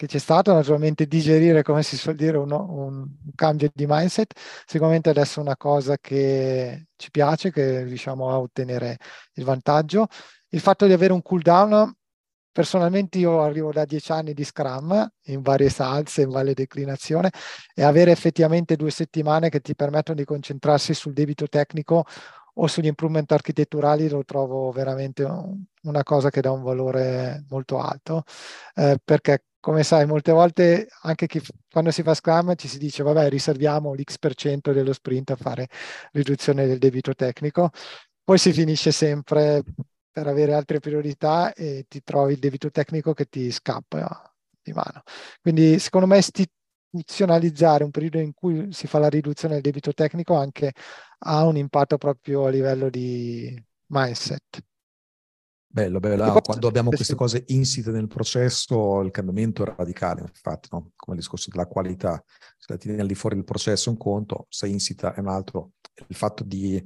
che c'è stato, naturalmente digerire, come si suol dire, uno, un, cambio di mindset, sicuramente adesso è una cosa che ci piace, che riusciamo a ottenere il vantaggio. Il fatto di avere un cooldown, personalmente io arrivo da dieci anni di Scrum, in varie salse, in varie declinazioni, e avere effettivamente due settimane che ti permettono di concentrarsi sul debito tecnico o sugli improvement architetturali lo trovo veramente una cosa che dà un valore molto alto, eh, perché come sai, molte volte anche chi, quando si fa Scrum ci si dice vabbè riserviamo l'X% dello sprint a fare riduzione del debito tecnico, poi si finisce sempre per avere altre priorità e ti trovi il debito tecnico che ti scappa di mano. Quindi secondo me istituzionalizzare un periodo in cui si fa la riduzione del debito tecnico anche ha un impatto proprio a livello di mindset. Bello, bello. Ah, quando abbiamo queste cose insite nel processo, il cambiamento è radicale, infatti, no? come il discorso della qualità. Se la tieni al di fuori del processo è un conto, se insita è un altro. Il fatto di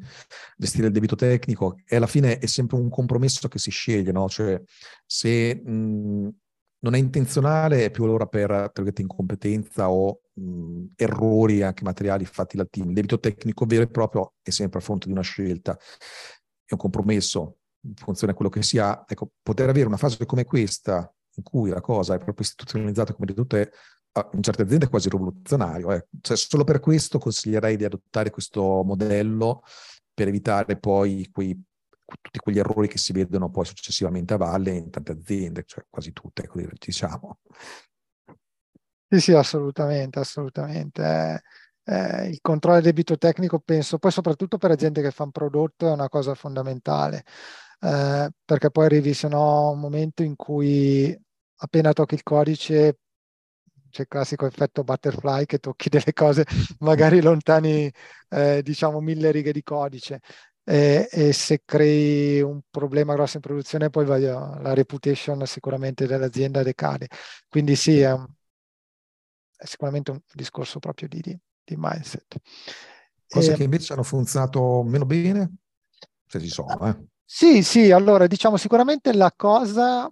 gestire il debito tecnico e alla fine è sempre un compromesso che si sceglie, no? Cioè, se mh, non è intenzionale, è più allora per incompetenza o mh, errori anche materiali fatti dal team. Il debito tecnico vero e proprio è sempre a fronte di una scelta, è un compromesso in funzione a quello che si ha, ecco, poter avere una fase come questa, in cui la cosa è proprio istituzionalizzata come di tutte, in certe aziende è quasi rivoluzionario. Eh. Cioè, solo per questo consiglierei di adottare questo modello per evitare poi quei, tutti quegli errori che si vedono poi successivamente a valle in tante aziende, cioè quasi tutte, così diciamo. Sì, sì, assolutamente, assolutamente. Eh, eh, il controllo del debito tecnico, penso, poi soprattutto per aziende che fanno prodotto, è una cosa fondamentale eh, perché poi arrivi se no a un momento in cui appena tocchi il codice c'è il classico effetto butterfly che tocchi delle cose magari lontani eh, diciamo mille righe di codice. E, e, se crei un problema grosso in produzione poi voglio, la reputation sicuramente dell'azienda decade. Quindi sì è, un, è sicuramente un discorso proprio di, di, di mindset. Cose e, che invece hanno funzionato meno bene? Se ci sono eh. Sì, sì, allora diciamo sicuramente la cosa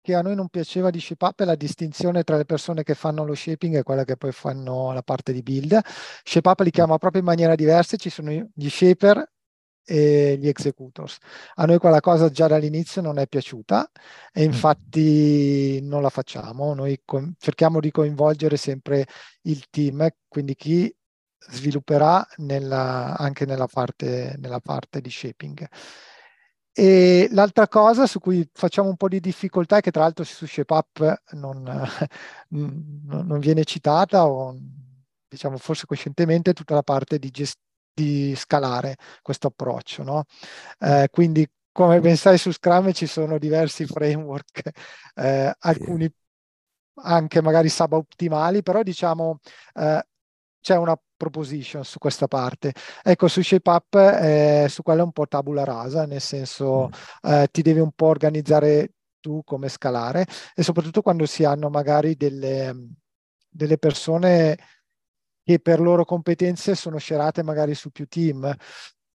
che a noi non piaceva di ShapeUp è la distinzione tra le persone che fanno lo shaping e quelle che poi fanno la parte di build. ShapeUp li chiama proprio in maniera diversa, ci sono gli shaper e gli executors. A noi quella cosa già dall'inizio non è piaciuta e mm. infatti non la facciamo. Noi cerchiamo di coinvolgere sempre il team, quindi chi svilupperà nella, anche nella parte, nella parte di shaping. E l'altra cosa su cui facciamo un po' di difficoltà è che tra l'altro su ShapeUp non, non viene citata o diciamo forse coscientemente tutta la parte di, gest- di scalare questo approccio. No? Eh, quindi come ben sai su Scrum ci sono diversi framework, eh, alcuni anche magari subottimali, però diciamo eh, c'è una proposition su questa parte. Ecco, su ShapeUp eh, su quella è un po' tabula rasa, nel senso mm. eh, ti devi un po' organizzare tu come scalare e soprattutto quando si hanno magari delle, delle persone che per loro competenze sono scerate magari su più team.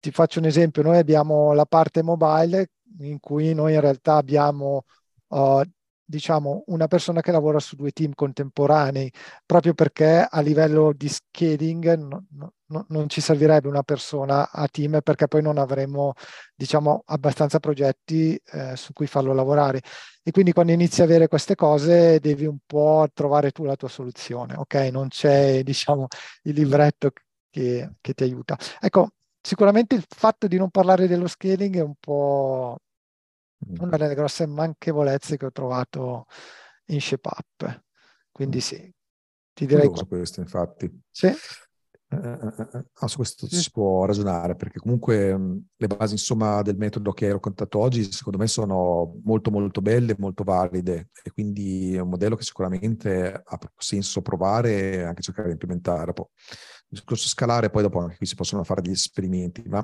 Ti faccio un esempio, noi abbiamo la parte mobile in cui noi in realtà abbiamo uh, diciamo, una persona che lavora su due team contemporanei, proprio perché a livello di scaling no, no, non ci servirebbe una persona a team perché poi non avremo, diciamo, abbastanza progetti eh, su cui farlo lavorare. E quindi quando inizi a avere queste cose devi un po' trovare tu la tua soluzione, ok? Non c'è, diciamo, il libretto che, che ti aiuta. Ecco, sicuramente il fatto di non parlare dello scaling è un po' una delle grosse manchevolezze che ho trovato in ShapeUp. Quindi sì, ti direi... Curioso questo, infatti. Sì. Eh, eh, eh, ah, su questo si può ragionare perché comunque mh, le basi insomma del metodo che hai raccontato oggi secondo me sono molto molto belle, molto valide e quindi è un modello che sicuramente ha senso provare e anche cercare di implementare. Poi, il discorso scalare poi dopo anche qui si possono fare degli esperimenti, ma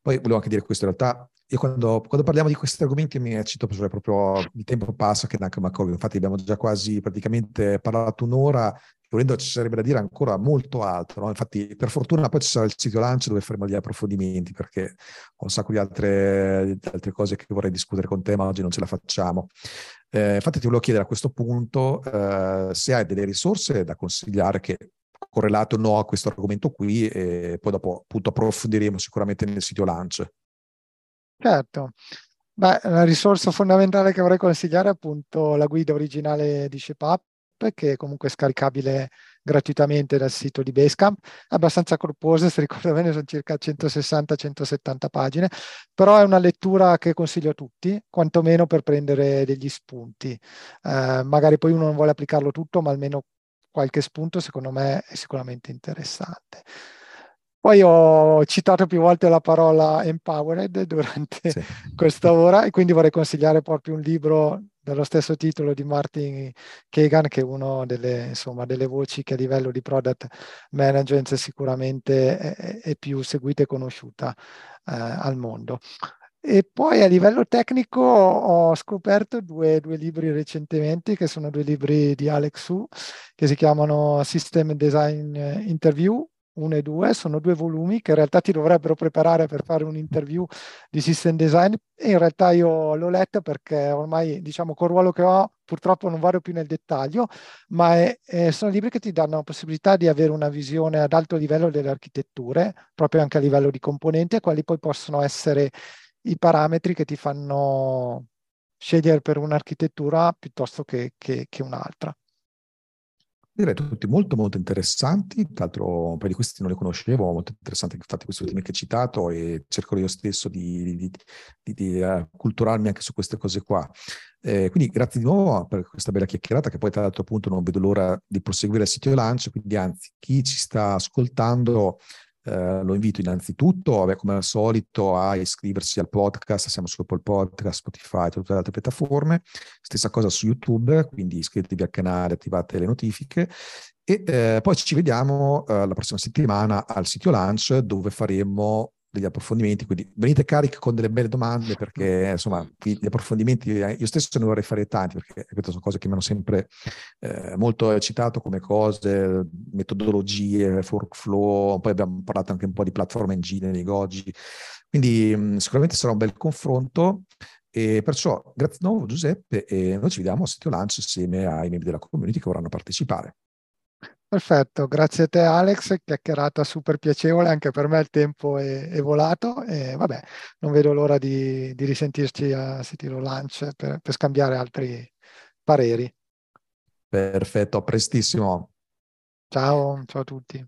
poi volevo anche dire questo in realtà io quando, quando, parliamo di questi argomenti mi eccito proprio il tempo passa che neanche accorgo. Infatti abbiamo già quasi praticamente parlato un'ora, volendo ci sarebbe da dire ancora molto altro. No? Infatti per fortuna poi ci sarà il sito lancio dove faremo gli approfondimenti perché ho un sacco di altre, di altre cose che vorrei discutere con te ma oggi non ce la facciamo. Eh, infatti ti volevo chiedere a questo punto eh, se hai delle risorse da consigliare che correlato o no a questo argomento qui e poi dopo appunto approfondiremo sicuramente nel sito lancio. Certo. Beh, la risorsa fondamentale che vorrei consigliare è appunto la guida originale di ShapeUp, che è comunque scaricabile gratuitamente dal sito di Basecamp. È abbastanza corposa, se ricordo bene sono circa 160-170 pagine, però è una lettura che consiglio a tutti, quantomeno per prendere degli spunti. Eh, magari poi uno non vuole applicarlo tutto, ma almeno qualche spunto secondo me è sicuramente interessante. Poi ho citato più volte la parola empowered durante sì. questa ora e quindi vorrei consigliare proprio un libro dello stesso titolo di Martin Kagan, che è una delle, insomma, delle voci che a livello di product management sicuramente è, è più seguita e conosciuta eh, al mondo. E poi a livello tecnico ho scoperto due, due, libri recentemente, che sono due libri di Alex Su, che si chiamano System Design Interview 1 e 2, sono due volumi che in realtà ti dovrebbero preparare per fare un interview di system design e in realtà io l'ho letto perché ormai diciamo col ruolo che ho purtroppo non vado più nel dettaglio, ma è, è, sono libri che ti danno la possibilità di avere una visione ad alto livello delle architetture, proprio anche a livello di componenti, quali poi possono essere i parametri che ti fanno scegliere per un'architettura piuttosto che, che, che un'altra. Direi tutti molto molto interessanti, tra l'altro un paio di questi non li conoscevo, molto interessanti infatti questi ultimi che hai citato e cerco io stesso di, di, di, di uh, culturarmi anche su queste cose qua. Eh, quindi grazie di nuovo per questa bella chiacchierata che poi tra l'altro appunto non vedo l'ora di proseguire il sito lancio, quindi anzi chi ci sta ascoltando eh, lo invito innanzitutto, vabbè, come al solito, a iscriversi al podcast, siamo su Apple Podcast, Spotify, tutte le altre piattaforme. Stessa cosa su YouTube, quindi iscrivetevi al canale, attivate le notifiche. E eh, poi ci vediamo eh, la prossima settimana al sito Lunch dove faremo degli approfondimenti, quindi venite carichi con delle belle domande perché insomma gli approfondimenti eh, io stesso ne vorrei fare tanti perché queste sono cose che mi hanno sempre eh, molto eccitato come cose, metodologie, workflow, poi abbiamo parlato anche un po' di platform engineering oggi, quindi mh, sicuramente sarà un bel confronto e perciò grazie di nuovo Giuseppe e noi ci vediamo a Sito Lunch insieme ai membri della community che vorranno partecipare. Perfetto, grazie a te Alex, chiacchierata super piacevole, anche per me il tempo è, è volato e vabbè, non vedo l'ora di, di risentirci a Citiro Lunch per, per scambiare altri pareri. Perfetto, a prestissimo. Ciao, ciao a tutti.